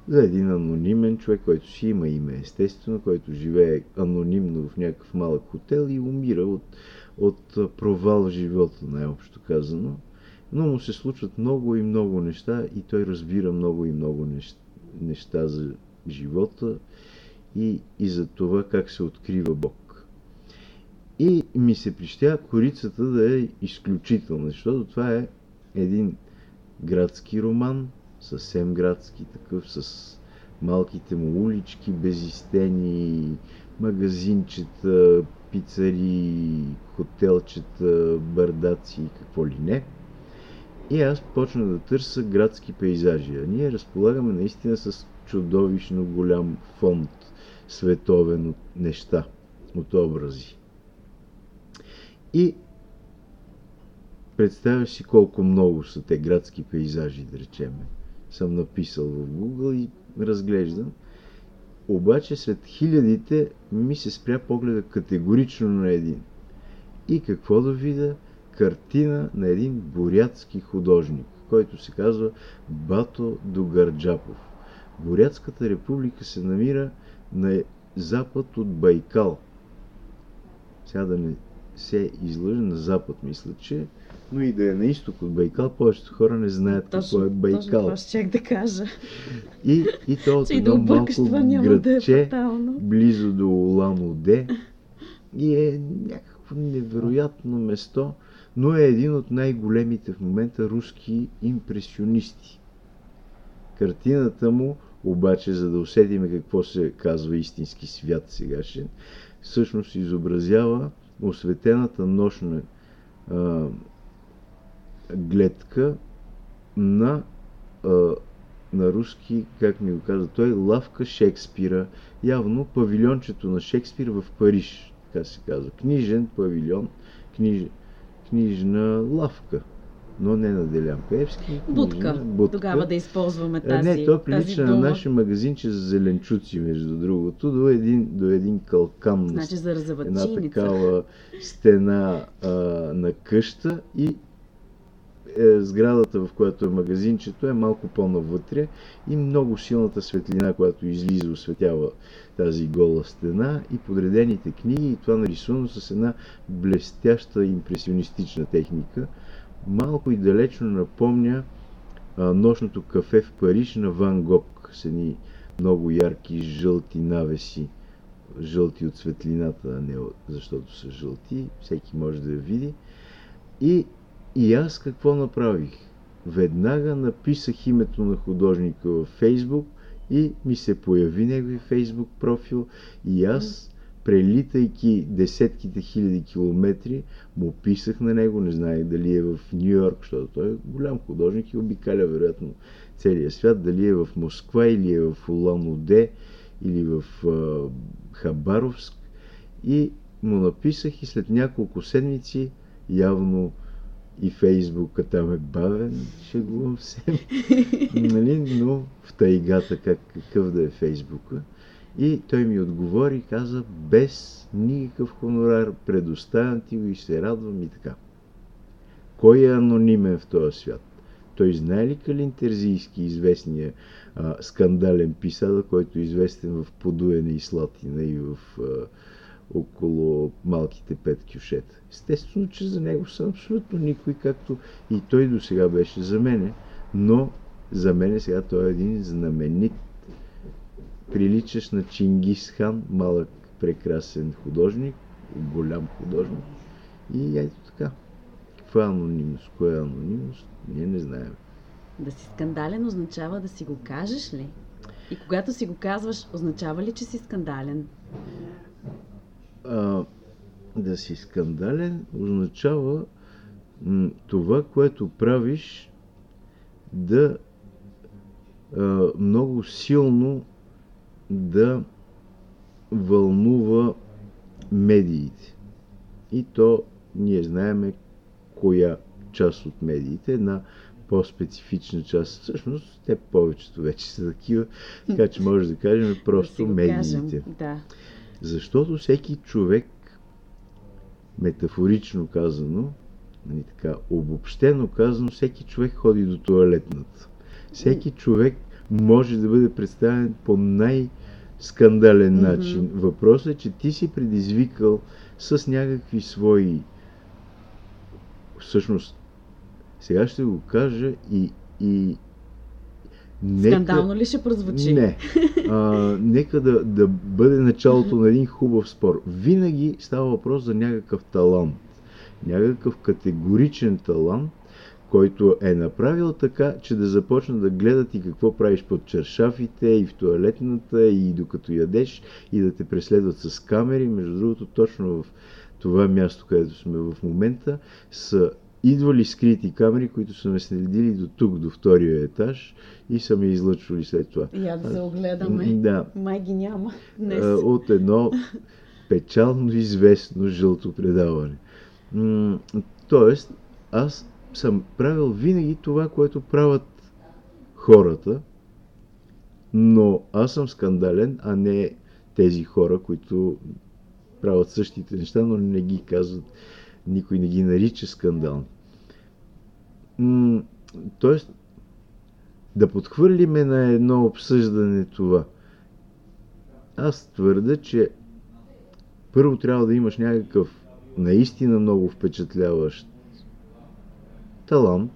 за един анонимен човек, който си има име, естествено, който живее анонимно в някакъв малък хотел и умира от, от провал в живота, най-общо казано. Но му се случват много и много неща и той разбира много и много неща за живота и, и за това как се открива Бог. И ми се прищя корицата да е изключителна, защото това е един градски роман, съвсем градски такъв, с малките му улички, безистени, магазинчета, пицари, хотелчета, бардаци и какво ли не. И аз почна да търся градски пейзажи. А ние разполагаме наистина с чудовищно голям фонд световен от неща, от образи. И представяш си колко много са те градски пейзажи, да речеме съм написал в Google и разглеждам. Обаче след хилядите ми се спря погледа категорично на един. И какво да видя? Картина на един бурятски художник, който се казва Бато Дугарджапов. Бурятската република се намира на запад от Байкал. Сега да не се излъжа на запад, мисля, че но и да е на изток от Байкал, повечето хора не знаят точно, какво е Байкал. Точно
това ще да кажа.
И, и то от едно да малко градче, да е близо до Улан Уде. И е някакво невероятно место, но е един от най-големите в момента руски импресионисти. Картината му, обаче, за да усетиме какво се казва истински свят сегашен, всъщност изобразява осветената нощна а, гледка на, а, на руски, как ми го каза той, лавка Шекспира. Явно павилиончето на Шекспир в Париж, така се казва. Книжен павилион, книж, книжна лавка. Но не на Делян Певски.
Будка. Будка. Тогава да използваме тази
Не, то прилича на наше магазинче за зеленчуци, между другото, до един, до един калкан.
Значи за
Една такава стена а, на къща и е, сградата, в която е магазинчето, е малко по-навътре и много силната светлина, която излиза, осветява тази гола стена и подредените книги и това нарисувано с една блестяща импресионистична техника. Малко и далечно напомня а, нощното кафе в Париж на Ван Гог с едни много ярки жълти навеси, жълти от светлината, а не защото са жълти, всеки може да я види. И и аз какво направих? Веднага написах името на художника във Фейсбук и ми се появи негови Фейсбук профил и аз, прелитайки десетките хиляди километри, му писах на него, не знаех дали е в Нью Йорк, защото той е голям художник и обикаля вероятно целия свят, дали е в Москва или е в Улан Уде или в а, Хабаровск и му написах и след няколко седмици явно и Фейсбука там е бавен, шегувам се, нали? но в тайгата как, какъв да е Фейсбука. И той ми отговори и каза, без никакъв хонорар, предоставям ти го и се радвам и така. Кой е анонимен в този свят? Той знае ли Калин Терзийски, известния а, скандален писател, който е известен в подуене и слатина и в а, около малките пет кюшета. Естествено, че за него съм абсолютно никой, както и той до сега беше за мене, но за мене сега той е един знаменит, приличащ на Чингис хан, малък, прекрасен художник, голям художник. И ето така. Каква е анонимност? Кое е анонимност? Ние не знаем.
Да си скандален означава да си го кажеш ли? И когато си го казваш, означава ли, че си скандален?
а, да си скандален означава м, това, което правиш да а, много силно да вълнува медиите. И то ние знаеме коя част от медиите, една по-специфична част. Всъщност, те повечето вече са такива, така че може да кажем просто да медиите. Кажем,
да.
Защото всеки човек, метафорично казано, нали така, обобщено казано, всеки човек ходи до туалетната. Всеки човек може да бъде представен по най- скандален mm-hmm. начин. Въпросът е, че ти си предизвикал с някакви свои. Всъщност, сега ще го кажа и, и
Нека... Скандално ли ще прозвучи?
Не. А, нека да, да бъде началото на един хубав спор. Винаги става въпрос за някакъв талант. Някакъв категоричен талант, който е направил така, че да започна да гледат и какво правиш под чершафите и в туалетната и докато ядеш и да те преследват с камери. Между другото, точно в това място, където сме в момента, са идвали скрити камери, които са ме следили до тук, до втория етаж и са ме излъчвали след това.
Я да се огледаме.
Да.
Май ги няма днес.
От едно печално известно жълто предаване. Тоест, аз съм правил винаги това, което правят хората, но аз съм скандален, а не тези хора, които правят същите неща, но не ги казват никой не ги нарича скандални. тоест, да подхвърлиме на едно обсъждане това. Аз твърда, че първо трябва да имаш някакъв наистина много впечатляващ талант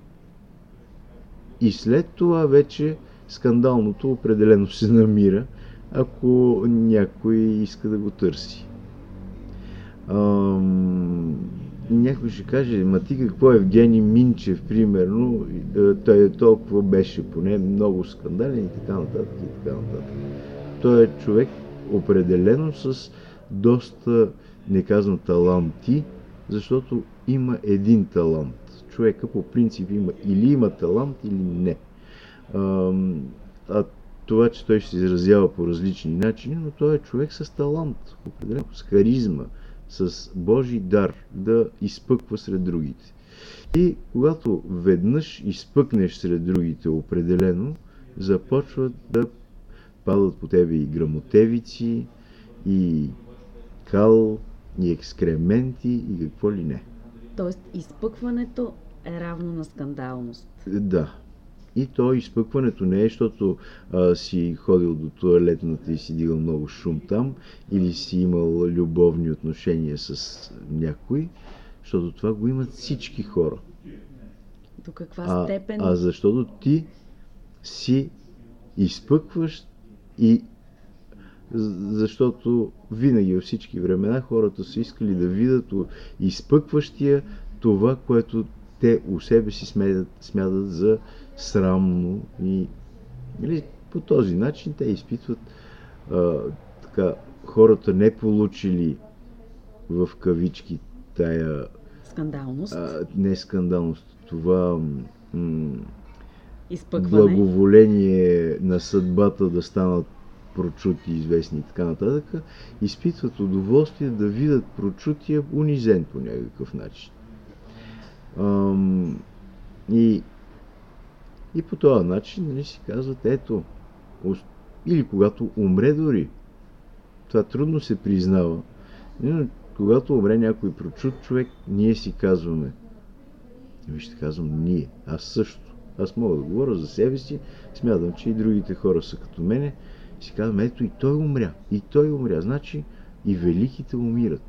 и след това вече скандалното определено се намира, ако някой иска да го търси. Ам, някой ще каже, ма ти какво Евгений Минчев, примерно, той е толкова беше поне много скандален и така нататък и така нататък. Той е човек определено с доста, не казвам таланти, защото има един талант. Човека по принцип има или има талант, или не. А, а това, че той ще се изразява по различни начини, но той е човек с талант, определено с харизма, с Божий дар да изпъква сред другите. И когато веднъж изпъкнеш сред другите определено, започват да падат по тебе и грамотевици, и кал, и екскременти, и какво ли не.
Тоест, изпъкването е равно на скандалност.
Да. И то изпъкването не е, защото а, си ходил до туалетната и си дигал много шум там, или си имал любовни отношения с някой, защото това го имат всички хора.
До каква
А,
степен...
а защото ти си изпъкваш и защото винаги във всички времена хората са искали да видят изпъкващия това, което те у себе си смятат, смятат за срамно и или, по този начин те изпитват а, така, хората не получили в кавички тая
Скандалност,
а, не скандалност, това м-
изпъкване.
благоволение на съдбата да станат прочути, известни и така нататък, изпитват удоволствие да видят прочутия унизен по някакъв начин. Ам, и, и по този начин нали, си казват, ето, или когато умре дори, това трудно се признава, но когато умре някой прочут човек, ние си казваме, вижте, казвам ние, аз също. Аз мога да говоря за себе си, смятам, че и другите хора са като мене. Си казвам, ето и той умря, и той умря. Значи и великите умират.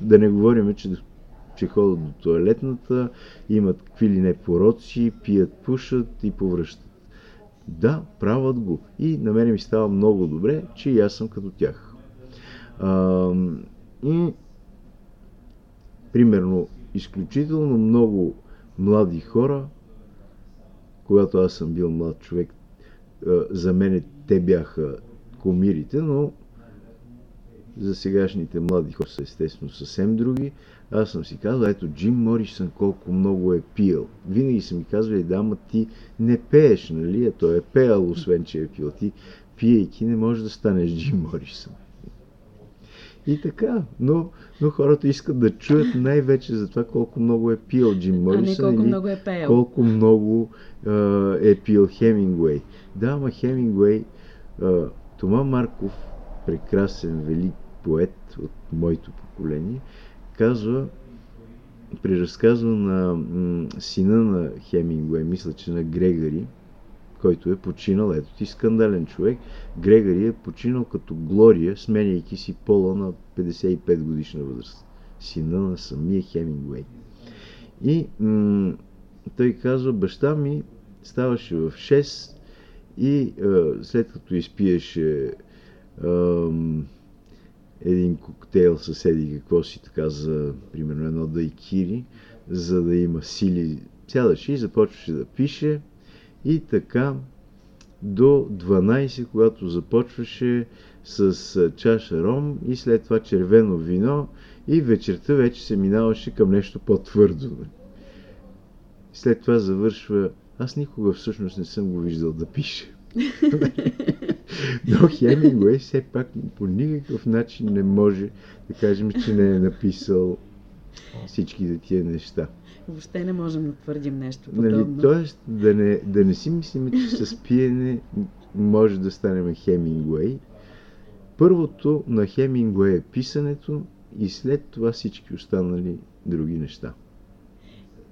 Да не говорим, че, че ходят до туалетната, имат какви ли не пороци, пият, пушат и повръщат. Да, правят го. И на мене ми става много добре, че и аз съм като тях. А, и примерно, изключително много млади хора, когато аз съм бил млад човек, за мен те бяха комирите, но за сегашните млади хора са естествено съвсем други. Аз съм си казал, ето Джим Морисън колко много е пил. Винаги са ми казвали, да, ма ти не пееш, нали? А той е пеял, освен че е пил. Ти пиейки не можеш да станеш Джим Морисън. И така, но, но хората искат да чуят най-вече за това колко много е пил Джим
а не
Морисън
колко много е пеел.
колко много а, е пил Хемингуей. Да, ама Хемингуей, а, Тома Марков, прекрасен, велик поет от моето поколение, казва, преразказва на сина на Хемингуей, мисля, че на Грегори, който е починал, ето ти скандален човек, Грегори е починал като Глория, сменяйки си пола на 55 годишна възраст. Сина на самия Хемингуей. И м- той казва, баща ми ставаше в 6 и а, след като изпиеше ам, един коктейл съседи, какво си така за, примерно, едно дайкири, за да има сили, сядаше и започваше да пише и така до 12, когато започваше с чаша ром и след това червено вино и вечерта вече се минаваше към нещо по-твърдо. След това завършва аз никога всъщност не съм го виждал да пише. Но Хемингуей все пак по никакъв начин не може да кажем, че не е написал всичките тия неща.
Въобще не можем да твърдим нещо
Нали,
подобно.
тоест, да не, да не си мислим, че с пиене може да станем Хемингуей. Първото на Хемингуей е писането и след това всички останали други неща.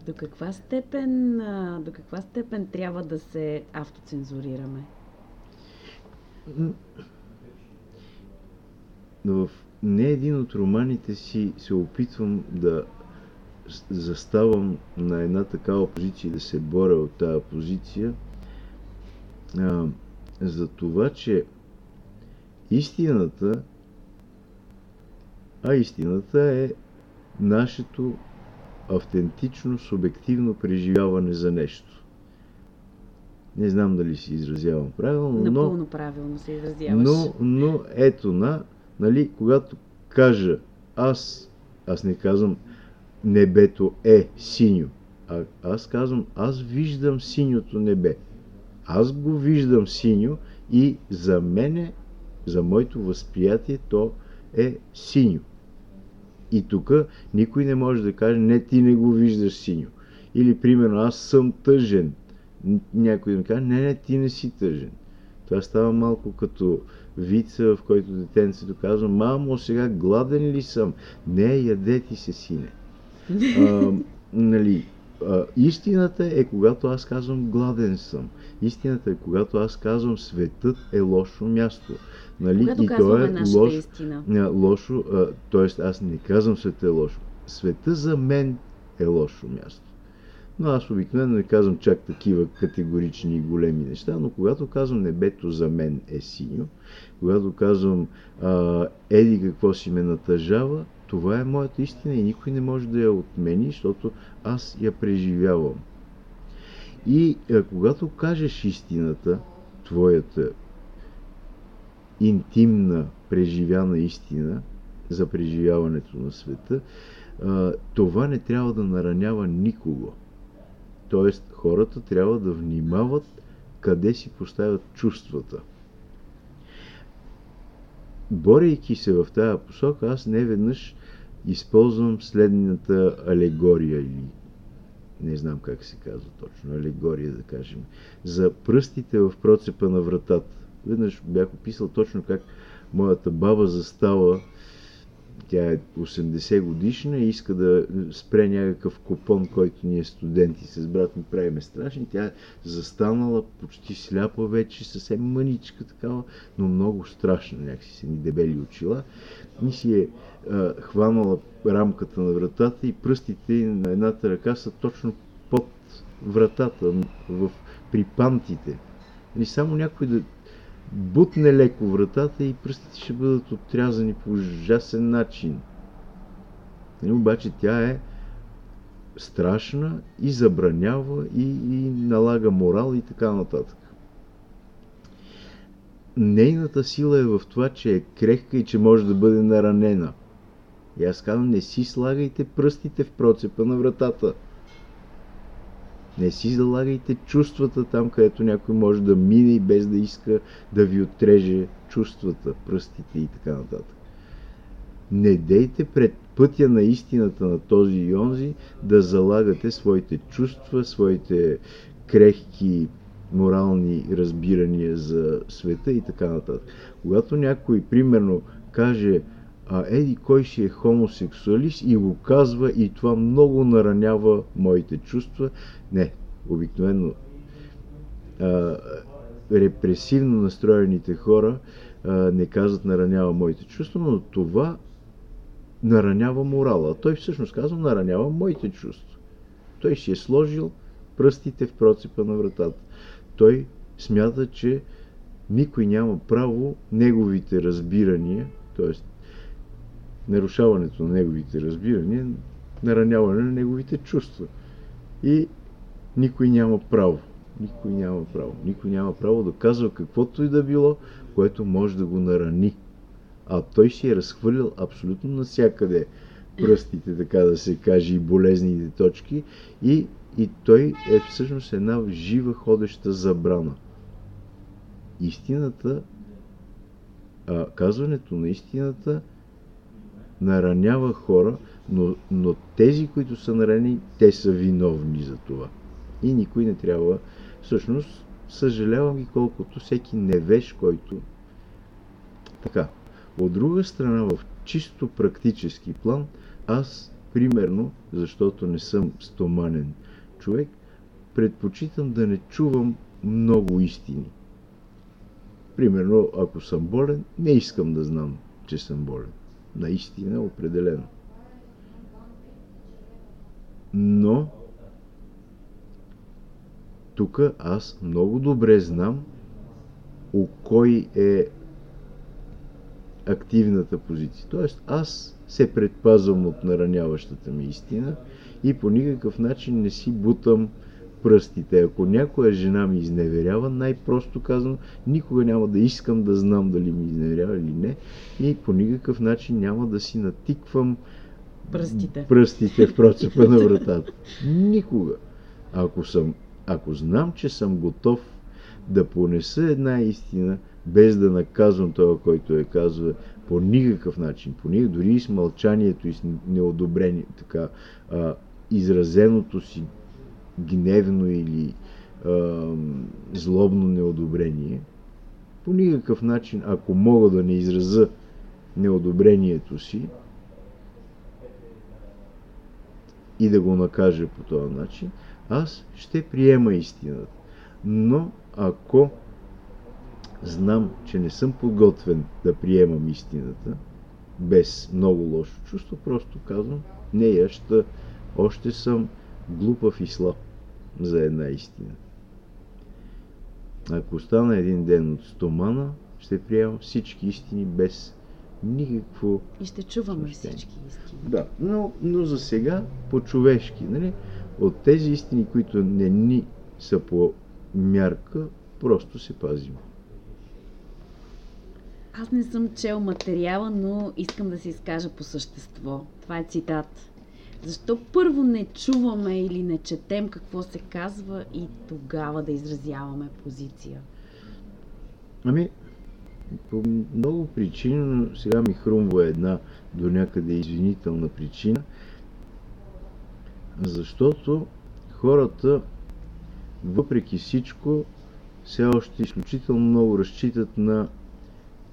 До каква степен, до каква степен трябва да се автоцензурираме?
Но в не един от романите си се опитвам да заставам на една такава позиция и да се боря от тази позиция а, за това, че истината, а истината е нашето автентично, субективно преживяване за нещо. Не знам дали си изразявам правилно, но
Напълно правилно се изразяваш.
но, но ето на, нали, когато кажа аз, аз не казвам небето е синьо, а аз казвам аз виждам синьото небе. Аз го виждам синьо и за мене, за моето възприятие, то е синьо. И тук никой не може да каже, не, ти не го виждаш синьо. Или, примерно, аз съм тъжен. Някой да ми каже, не, не, ти не си тъжен. Това става малко като вица, в който детенцето казва, мамо, сега гладен ли съм? Не, яде ти се, сине. А, нали, а, истината е когато аз казвам гладен съм. Истината е когато аз казвам светът е лошо място.
Нали? Когато и то е лошо, истина.
лошо т.е. аз не казвам света е лошо. Света за мен е лошо място. Но аз обикновено не казвам чак такива категорични и големи неща, но когато казвам небето за мен е синьо, когато казвам а, еди какво си ме натъжава, това е моята истина и никой не може да я отмени, защото аз я преживявам. И а, когато кажеш истината, твоята интимна, преживяна истина за преживяването на света, а, това не трябва да наранява никого. Тоест, хората трябва да внимават къде си поставят чувствата. Борейки се в тази посока, аз не веднъж използвам следната алегория или не знам как се казва точно, алегория да кажем, за пръстите в процепа на вратата. Веднъж бях описал точно как моята баба застава тя е 80 годишна и иска да спре някакъв купон, който ние студенти с брат ми правиме страшни. Тя е застанала почти сляпа вече, съвсем мъничка такава, но много страшна, някакси се ни дебели очила. И си е а, хванала рамката на вратата и пръстите на едната ръка са точно под вратата, в, при пантите. И само някой да бутне леко вратата и пръстите ще бъдат отрязани по ужасен начин. И, нали, обаче тя е страшна и забранява и, и налага морал и така нататък. Нейната сила е в това, че е крехка и че може да бъде наранена. И аз казвам, не си слагайте пръстите в процепа на вратата. Не си залагайте чувствата там, където някой може да мине и без да иска да ви отреже чувствата, пръстите и така нататък. Не дейте пред пътя на истината на този и онзи да залагате своите чувства, своите крехки морални разбирания за света и така нататък. Когато някой, примерно, каже, а еди кой си е хомосексуалист и го казва и това много наранява моите чувства. Не, обикновено а, репресивно настроените хора а, не казват наранява моите чувства, но това наранява морала. Той всъщност казва наранява моите чувства. Той си е сложил пръстите в процепа на вратата. Той смята, че никой няма право неговите разбирания, т.е нарушаването на неговите разбирания, нараняване на неговите чувства. И никой няма право. Никой няма право. Никой няма право да казва каквото и да било, което може да го нарани. А той си е разхвърлил абсолютно навсякъде пръстите, така да се каже, и болезните точки. И, и той е всъщност една жива ходеща забрана. Истината, а, казването на истината наранява хора, но, но тези, които са наранени, те са виновни за това. И никой не трябва. Всъщност, съжалявам ги колкото всеки невеж, който. Така. От друга страна, в чисто практически план, аз, примерно, защото не съм стоманен човек, предпочитам да не чувам много истини. Примерно, ако съм болен, не искам да знам, че съм болен наистина определено. Но тук аз много добре знам у кой е активната позиция. Тоест аз се предпазвам от нараняващата ми истина и по никакъв начин не си бутам пръстите. Ако някоя жена ми изневерява, най-просто казвам, никога няма да искам да знам дали ми изневерява или не и по никакъв начин няма да си натиквам
пръстите,
пръстите в процепа на вратата. Никога. Ако, съм, ако знам, че съм готов да понеса една истина, без да наказвам това, който я казва по никакъв начин, по никакъв, дори и с мълчанието и с неодобрение, така, а, изразеното си гневно или а, злобно неодобрение. По никакъв начин, ако мога да не израза неодобрението си и да го накажа по този начин, аз ще приема истината. Но ако знам, че не съм подготвен да приемам истината, без много лошо чувство, просто казвам, не, я ще, още съм глупав и слаб за една истина. Ако остана един ден от стомана, ще приемам всички истини без никакво...
И ще чуваме смущение. всички истини.
Да, но, но за сега по-човешки. Нали? От тези истини, които не ни са по мярка, просто се пазим.
Аз не съм чел материала, но искам да се изкажа по същество. Това е цитат. Защо първо не чуваме или не четем какво се казва и тогава да изразяваме позиция?
Ами, по много причини, но сега ми хрумва една до някъде извинителна причина, защото хората, въпреки всичко, все още изключително много разчитат на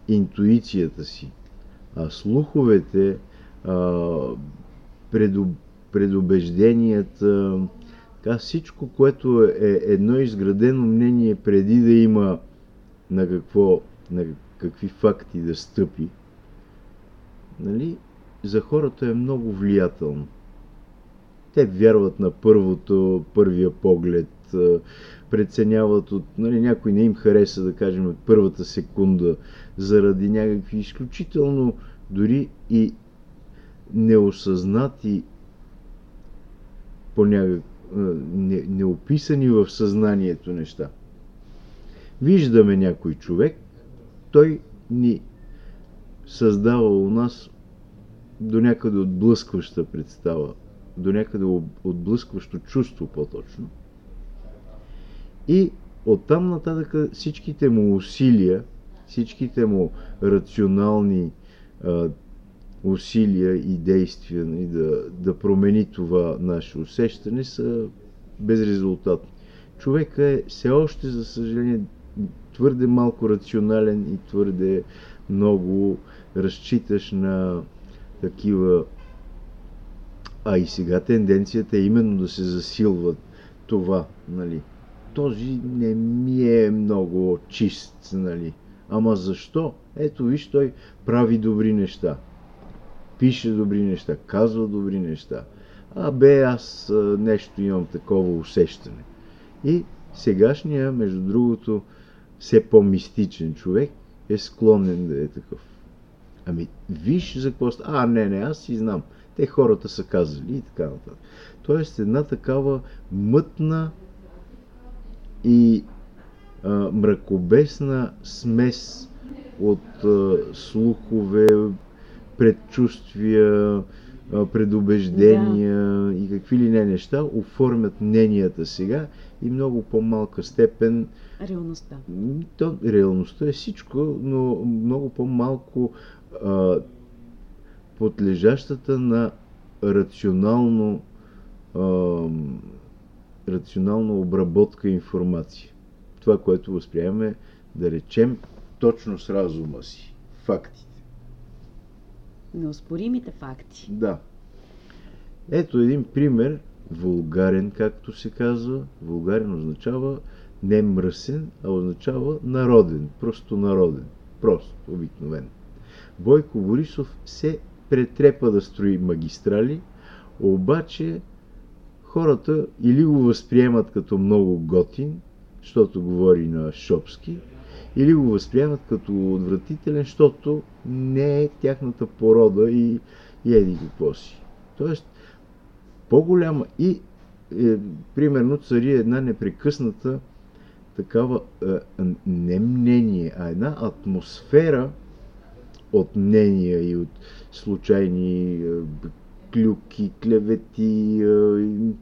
интуицията си. А слуховете, а, предуб, предубежденията, така, всичко, което е едно изградено мнение преди да има на какво, на какви факти да стъпи, нали, за хората е много влиятелно. Те вярват на първото, първия поглед, преценяват от, нали, някой не им хареса, да кажем, от първата секунда, заради някакви изключително дори и неосъзнати по не, неописани в съзнанието неща. Виждаме някой човек, той ни създава у нас до някъде отблъскваща представа, до някъде отблъскващо чувство по-точно. И оттам нататък всичките му усилия, всичките му рационални а, усилия и действия нали, да, да промени това наше усещане са безрезултатни. Човека е все още, за съжаление, твърде малко рационален и твърде много разчиташ на такива. А и сега тенденцията е именно да се засилва това, нали. Този не ми е много чист, нали. Ама защо? Ето виж, той прави добри неща пише добри неща, казва добри неща. А бе, аз нещо имам такова усещане. И сегашния, между другото, все по-мистичен човек е склонен да е такъв. Ами, виж за какво. А, не, не, аз си знам. Те хората са казали и така нататък. Тоест една такава мътна и а, мракобесна смес от а, слухове, предчувствия, предубеждения да. и какви ли не неща оформят мненията сега и много по-малка степен.
Реалността.
То, реалността е всичко, но много по-малко а, подлежащата на рационално, а, рационална обработка информация. Това, което възприемаме, да речем, точно с разума си. Фактите
неоспоримите факти.
Да. Ето един пример, вулгарен, както се казва. Вулгарен означава не мръсен, а означава народен, просто народен, просто, обикновен. Бойко Борисов се претрепа да строи магистрали, обаче хората или го възприемат като много готин, защото говори на шопски, или го възприемат като отвратителен, защото не е тяхната порода и, и еди какво си. Тоест, по-голяма и е, примерно цари една непрекъсната такава е, не мнение, а една атмосфера от мнения и от случайни е, клюки, клевети, е,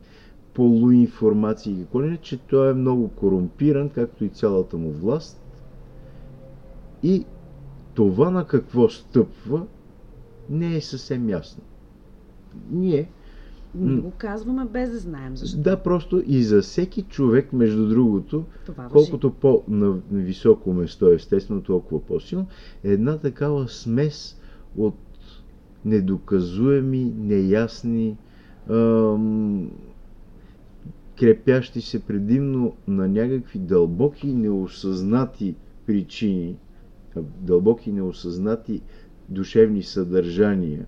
полуинформации, какво не, че той е много корумпиран, както и цялата му власт и това на какво стъпва, не е съвсем ясно. Ние
Ние го казваме без да знаем защо.
Да, просто и за всеки човек, между другото,
Това
колкото по-на високо место, естествено, толкова по-силно, една такава смес от недоказуеми, неясни, ам, крепящи се предимно на някакви дълбоки неосъзнати причини, дълбоки неосъзнати душевни съдържания.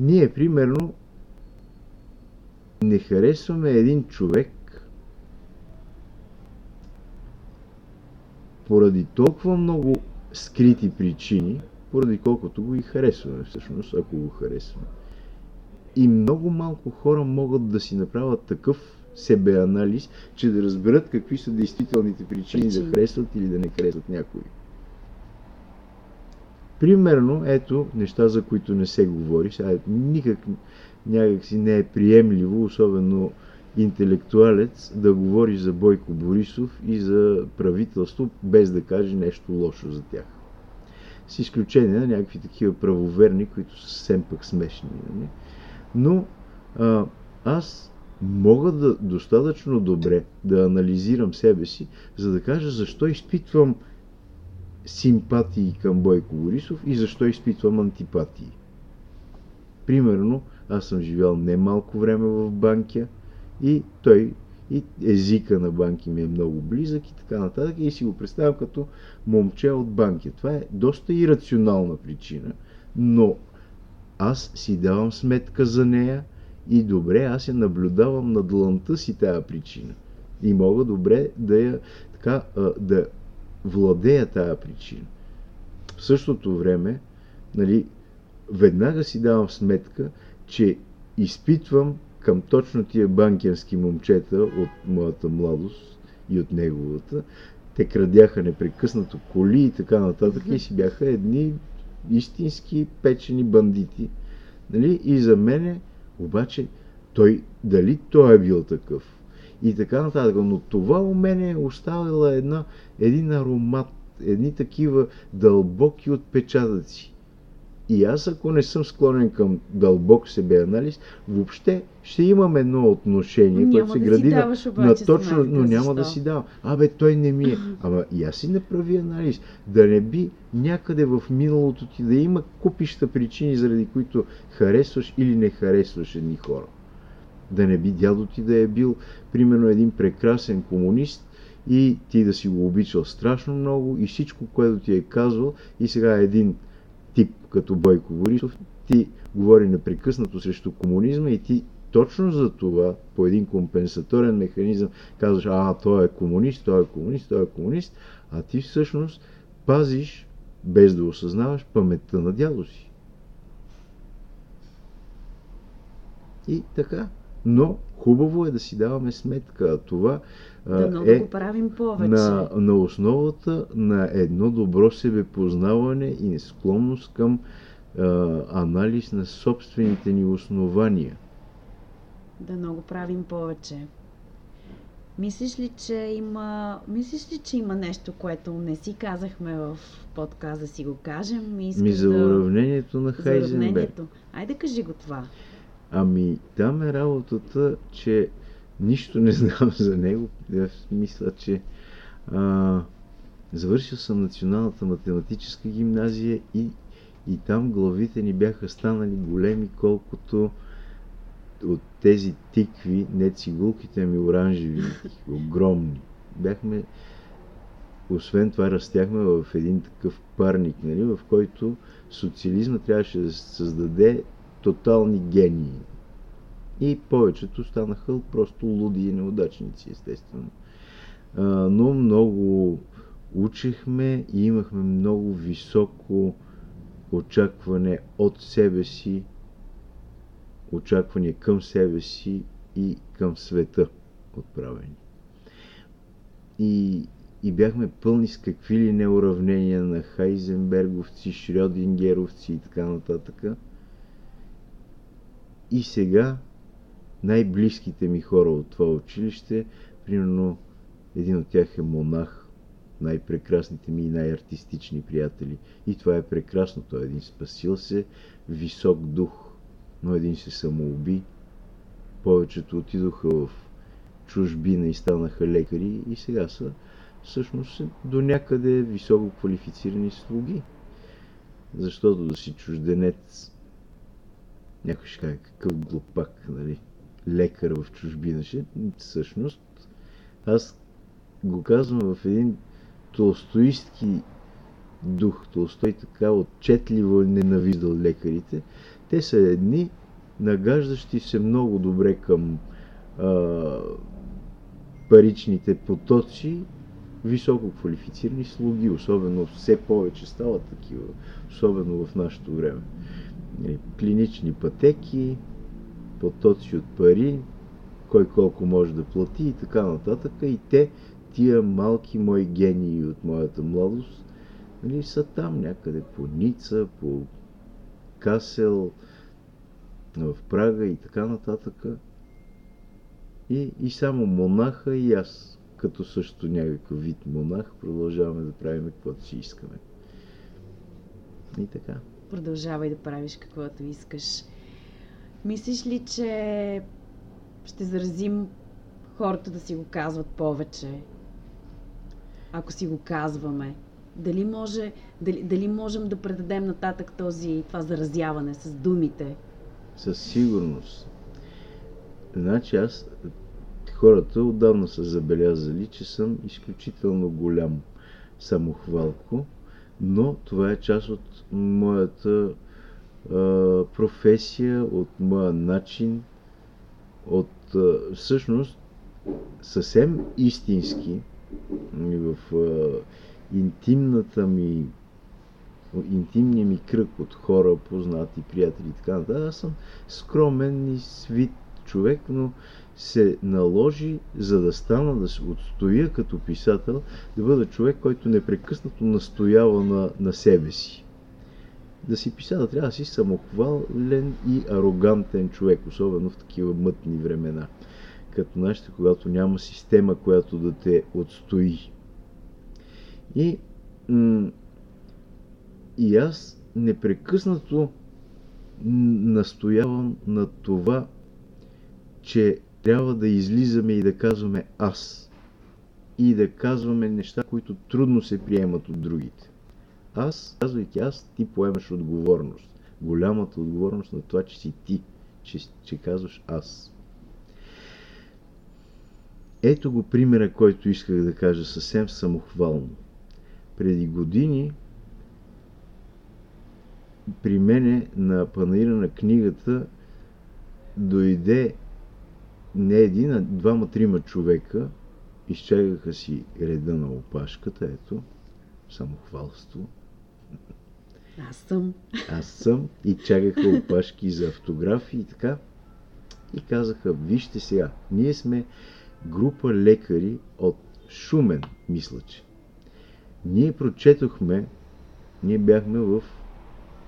Ние, примерно, не харесваме един човек поради толкова много скрити причини, поради колкото го и харесваме всъщност, ако го харесваме. И много малко хора могат да си направят такъв себеанализ, че да разберат какви са действителните причини,
Причини.
да харесват или да не харесват някой. Примерно, ето неща, за които не се говори. Сега никак някак си не е приемливо, особено интелектуалец, да говори за Бойко Борисов и за правителство, без да каже нещо лошо за тях. С изключение на някакви такива правоверни, които са съвсем пък смешни. Нали? Но а, аз мога да достатъчно добре да анализирам себе си, за да кажа защо изпитвам симпатии към Бойко Борисов и защо изпитвам антипатии. Примерно, аз съм живял немалко време в Банкя и той и езика на банки ми е много близък и така нататък и си го представям като момче от банки. Това е доста ирационална причина, но аз си давам сметка за нея и добре, аз я наблюдавам на дланта си тая причина. И мога добре да я така, да владея тая причина. В същото време, нали, веднага си давам сметка, че изпитвам към точно тия банкерски момчета от моята младост и от неговата. Те крадяха непрекъснато коли и така нататък и си бяха едни истински печени бандити. Нали? И за мене обаче той, дали той е бил такъв и така нататък, но това у мене е оставила една, един аромат, едни такива дълбоки отпечатъци. И аз, ако не съм склонен към дълбок себеанализ, въобще ще имам едно отношение, което се
да
гради на,
даваш обаче
на точно, но няма да
защо?
си давам. Абе, той не ми е. Ама и аз си направи анализ. Да не би някъде в миналото ти да има купища причини, заради които харесваш или не харесваш едни хора. Да не би дядо ти да е бил, примерно, един прекрасен комунист и ти да си го обичал страшно много и всичко, което ти е казвал и сега един като Бойко Борисов, ти говори непрекъснато срещу комунизма и ти точно за това, по един компенсаторен механизъм, казваш, а, той е комунист, той е комунист, той е комунист, а ти всъщност пазиш, без да осъзнаваш, паметта на дядо си. И така. Но хубаво е да си даваме сметка. Това
Дано
е
да го правим повече.
на, на основата на едно добро себепознаване и склонност към а, анализ на собствените ни основания.
Дано го правим повече. Мислиш ли, че има, мислиш ли, че има нещо, което не си казахме в подкаст да си го кажем? И
Ми за
да...
уравнението на Хайзенберг.
уравнението. Айде кажи го това.
Ами, там е работата, че нищо не знам за него. Мисля, че а, завършил съм Националната математическа гимназия и, и там главите ни бяха станали големи, колкото от тези тикви, не цигулките ми оранжеви, огромни. Бяхме, освен това, растяхме в един такъв парник, нали, в който социализма трябваше да създаде тотални гении. И повечето станаха просто луди и неудачници, естествено. А, но много учехме и имахме много високо очакване от себе си, очаквания към себе си и към света отправени. И, и бяхме пълни с какви ли не уравнения на Хайзенберговци, Шрёдингеровци и така нататък. И сега най-близките ми хора от това училище, примерно един от тях е монах, най-прекрасните ми и най-артистични приятели. И това е прекрасно. Той е един спасил се, висок дух, но един се самоуби. Повечето отидоха в чужбина и станаха лекари и сега са всъщност до някъде високо квалифицирани слуги. Защото да си чужденец, някой ще каже какъв глупак, нали? Лекар в чужбина. Всъщност, аз го казвам в един толстоистки дух. Толстой така отчетливо ненавиждал лекарите. Те са едни, нагаждащи се много добре към а, паричните потоци, високо квалифицирани слуги, особено все повече стават такива, особено в нашето време. Нали, клинични пътеки, потоци от пари, кой колко може да плати и така нататък. И те, тия малки мои гении от моята младост, нали, са там някъде по Ница, по Касел, в Прага и така нататък. И, и само монаха и аз, като също някакъв вид монах, продължаваме да правим каквото си искаме. И така.
Продължавай да правиш каквото искаш. Мислиш ли, че ще заразим хората да си го казват повече? Ако си го казваме. Дали, може, дали, дали можем да предадем нататък този, това заразяване с думите?
Със сигурност. Значи аз, хората отдавна са забелязали, че съм изключително голям самохвалко, но това е част от моята професия, от моя начин, от всъщност съвсем истински в а, интимната ми интимния ми кръг от хора, познати, приятели и така нататък. Аз съм скромен и свит човек, но се наложи, за да стана, да се отстоя като писател, да бъда човек, който непрекъснато настоява на, на себе си. Да си писател трябва да си самохвален и арогантен човек, особено в такива мътни времена, като нашите, когато няма система, която да те отстои. И и аз непрекъснато настоявам на това, че трябва да излизаме и да казваме аз. И да казваме неща, които трудно се приемат от другите. Аз, казвайки аз, ти поемаш отговорност. Голямата отговорност на това, че си ти, че, че казваш аз. Ето го примера, който исках да кажа съвсем самохвално. Преди години при мене на панаира на книгата дойде не един, а двама-трима човека, изчагаха си реда на опашката, ето, самохвалство.
Аз съм.
Аз съм и чагаха опашки за автографи и така. И казаха, вижте сега, ние сме група лекари от Шумен, мисля, че. Ние прочетохме, ние бяхме в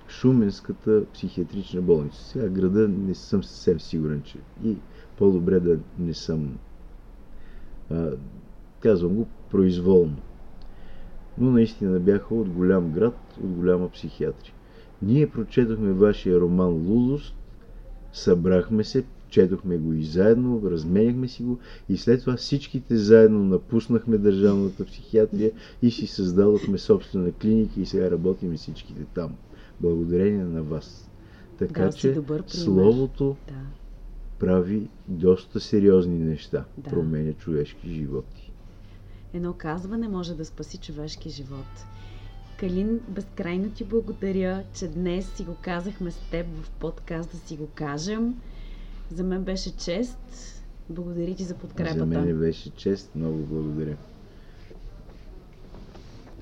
Шуменската психиатрична болница. Сега града не съм съвсем сигурен, че и по-добре да не съм. А, казвам го произволно. Но наистина бяха от голям град, от голяма психиатрия. Ние прочетохме вашия роман Лудост, събрахме се, четохме го и заедно, разменяхме си го и след това всичките заедно напуснахме държавната психиатрия и си създадохме собствена клиника и сега работиме всичките там благодарение на вас. Така
да,
че Словото
да.
прави доста сериозни неща,
да.
променя човешки животи.
Едно казване може да спаси човешки живот. Калин, безкрайно ти благодаря, че днес си го казахме с теб в подкаст да си го кажем. За мен беше чест. Благодаря ти за подкрепата.
За мен беше чест. Много благодаря.